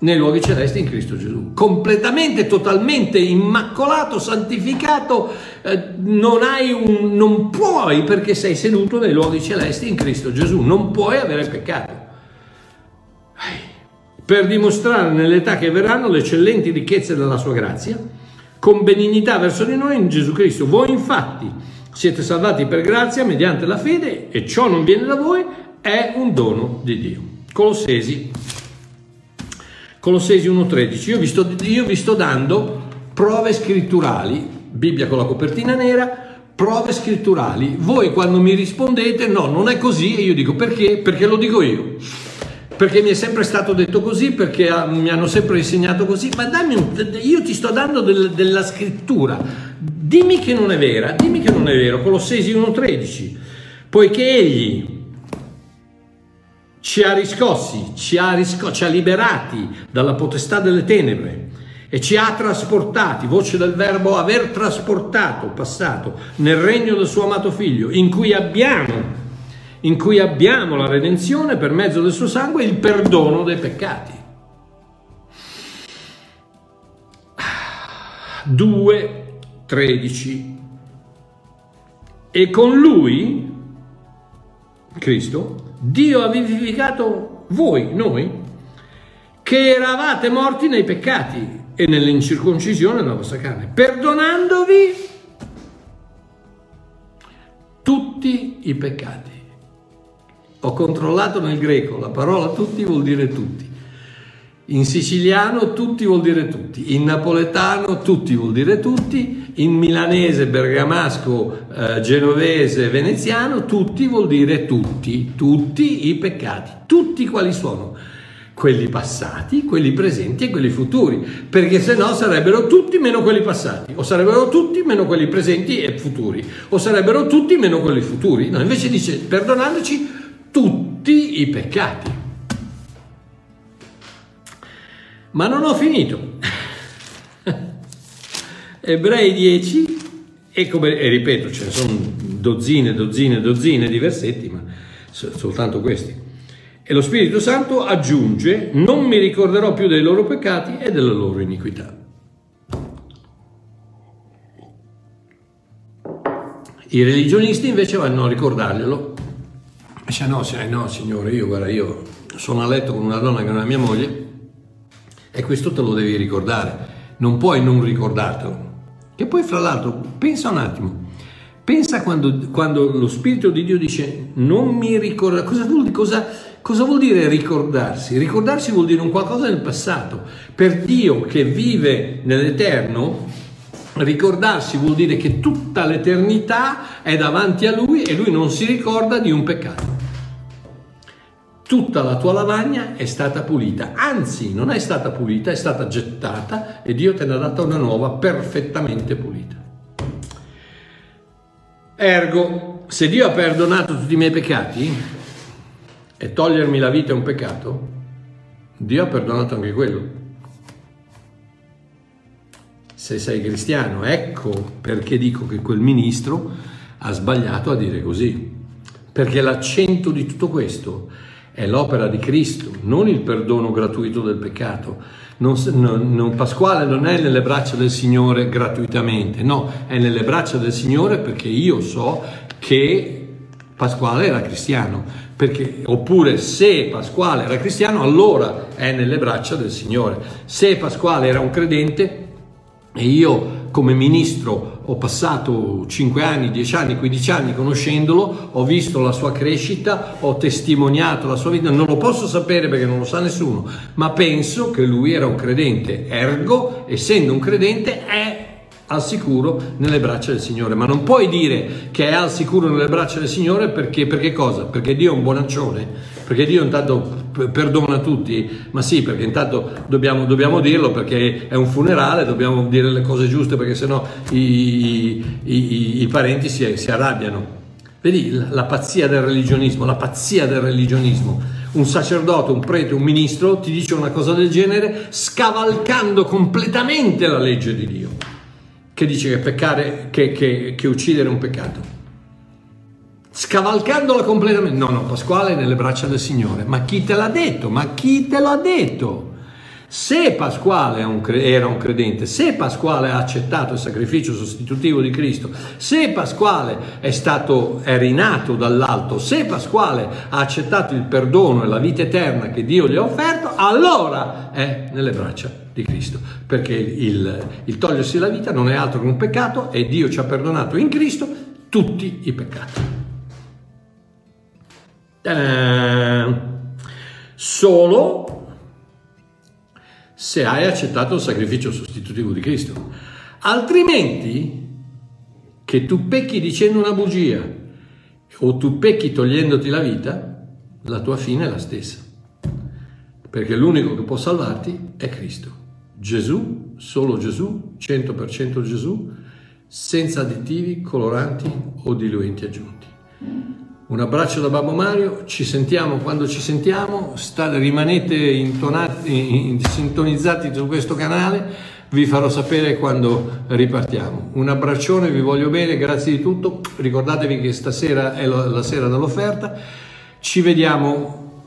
nei luoghi celesti in Cristo Gesù. Completamente, totalmente immacolato, santificato, eh, non, un, non puoi perché sei seduto nei luoghi celesti in Cristo Gesù, non puoi avere peccato. Per dimostrare nell'età che verranno le eccellenti ricchezze della sua grazia, con benignità verso di noi in Gesù Cristo. Voi infatti siete salvati per grazia mediante la fede e ciò non viene da voi, è un dono di Dio. Colossesi Colossesi 1.13, io, vi sto, io vi sto dando prove scritturali, Bibbia con la copertina nera, prove scritturali. Voi quando mi rispondete no, non è così e io dico perché? Perché lo dico io. Perché mi è sempre stato detto così, perché mi hanno sempre insegnato così, ma dammi un, io ti sto dando del, della scrittura. Dimmi che non è vera, dimmi che non è vero. Colossesi 1.13, poiché egli ci ha riscossi, ci ha, risco- ci ha liberati dalla potestà delle tenebre e ci ha trasportati, voce del verbo aver trasportato, passato, nel regno del suo amato figlio, in cui abbiamo in cui abbiamo la redenzione per mezzo del suo sangue e il perdono dei peccati. 2, 13. E con lui, Cristo, Dio ha vivificato voi, noi, che eravate morti nei peccati e nell'incirconcisione della vostra carne, perdonandovi tutti i peccati. Ho controllato nel greco, la parola tutti vuol dire tutti. In siciliano tutti vuol dire tutti, in napoletano tutti vuol dire tutti, in milanese, bergamasco, eh, genovese, veneziano tutti vuol dire tutti, tutti i peccati, tutti quali sono? Quelli passati, quelli presenti e quelli futuri, perché se no sarebbero tutti meno quelli passati, o sarebbero tutti meno quelli presenti e futuri, o sarebbero tutti meno quelli futuri. No, invece dice perdonandoci tutti i peccati. Ma non ho finito. Ebrei 10, e, come, e ripeto, ce ne sono dozzine, dozzine, dozzine di versetti, ma soltanto questi. E lo Spirito Santo aggiunge, non mi ricorderò più dei loro peccati e della loro iniquità. I religionisti invece vanno a ricordarglielo. Dice no, no, signore, io guarda, io sono a letto con una donna che non è mia moglie, e questo te lo devi ricordare, non puoi non ricordartelo. Che poi fra l'altro, pensa un attimo, pensa quando, quando lo Spirito di Dio dice non mi ricorda, cosa cosa, cosa vuol dire ricordarsi? Ricordarsi vuol dire un qualcosa del passato. Per Dio che vive nell'eterno, ricordarsi vuol dire che tutta l'eternità è davanti a Lui e Lui non si ricorda di un peccato tutta la tua lavagna è stata pulita, anzi non è stata pulita, è stata gettata e Dio te ne ha data una nuova perfettamente pulita. Ergo, se Dio ha perdonato tutti i miei peccati e togliermi la vita è un peccato, Dio ha perdonato anche quello. Se sei cristiano, ecco perché dico che quel ministro ha sbagliato a dire così, perché l'accento di tutto questo è l'opera di Cristo, non il perdono gratuito del peccato. Non, non, non, Pasquale non è nelle braccia del Signore gratuitamente, no, è nelle braccia del Signore perché io so che Pasquale era cristiano, perché, oppure se Pasquale era cristiano allora è nelle braccia del Signore. Se Pasquale era un credente e io come ministro ho passato 5 anni, 10 anni, 15 anni conoscendolo, ho visto la sua crescita, ho testimoniato la sua vita, non lo posso sapere perché non lo sa nessuno, ma penso che lui era un credente, ergo, essendo un credente, è al sicuro nelle braccia del Signore. Ma non puoi dire che è al sicuro nelle braccia del Signore perché, perché cosa? Perché Dio è un buonaccione perché Dio intanto perdona tutti, ma sì, perché intanto dobbiamo, dobbiamo, dirlo perché è un funerale, dobbiamo dire le cose giuste perché sennò i, i, i, i parenti si, si arrabbiano. Vedi la pazzia del religionismo, la pazzia del religionismo. Un sacerdote, un prete, un ministro ti dice una cosa del genere scavalcando completamente la legge di Dio, che dice che, peccare, che, che, che uccidere è un peccato scavalcandola completamente. No, no, Pasquale è nelle braccia del Signore. Ma chi te l'ha detto? Ma chi te l'ha detto? Se Pasquale era un credente, se Pasquale ha accettato il sacrificio sostitutivo di Cristo, se Pasquale è stato è rinato dall'alto, se Pasquale ha accettato il perdono e la vita eterna che Dio gli ha offerto, allora è nelle braccia di Cristo, perché il, il togliersi la vita non è altro che un peccato e Dio ci ha perdonato in Cristo tutti i peccati. Solo se hai accettato il sacrificio sostitutivo di Cristo. Altrimenti, che tu pecchi dicendo una bugia o tu pecchi togliendoti la vita, la tua fine è la stessa. Perché l'unico che può salvarti è Cristo. Gesù, solo Gesù, 100% Gesù, senza additivi, coloranti o diluenti aggiunti. Un abbraccio da Babbo Mario, ci sentiamo quando ci sentiamo, sta, rimanete intonati, in, sintonizzati su questo canale vi farò sapere quando ripartiamo. Un abbraccione, vi voglio bene, grazie di tutto. Ricordatevi che stasera è la sera dell'offerta. Ci vediamo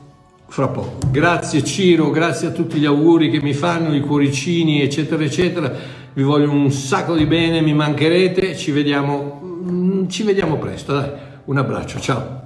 fra poco. Grazie Ciro, grazie a tutti gli auguri che mi fanno, i cuoricini, eccetera, eccetera. Vi voglio un sacco di bene, mi mancherete. Ci vediamo, mm, ci vediamo presto. Dai. Un abbraccio, ciao.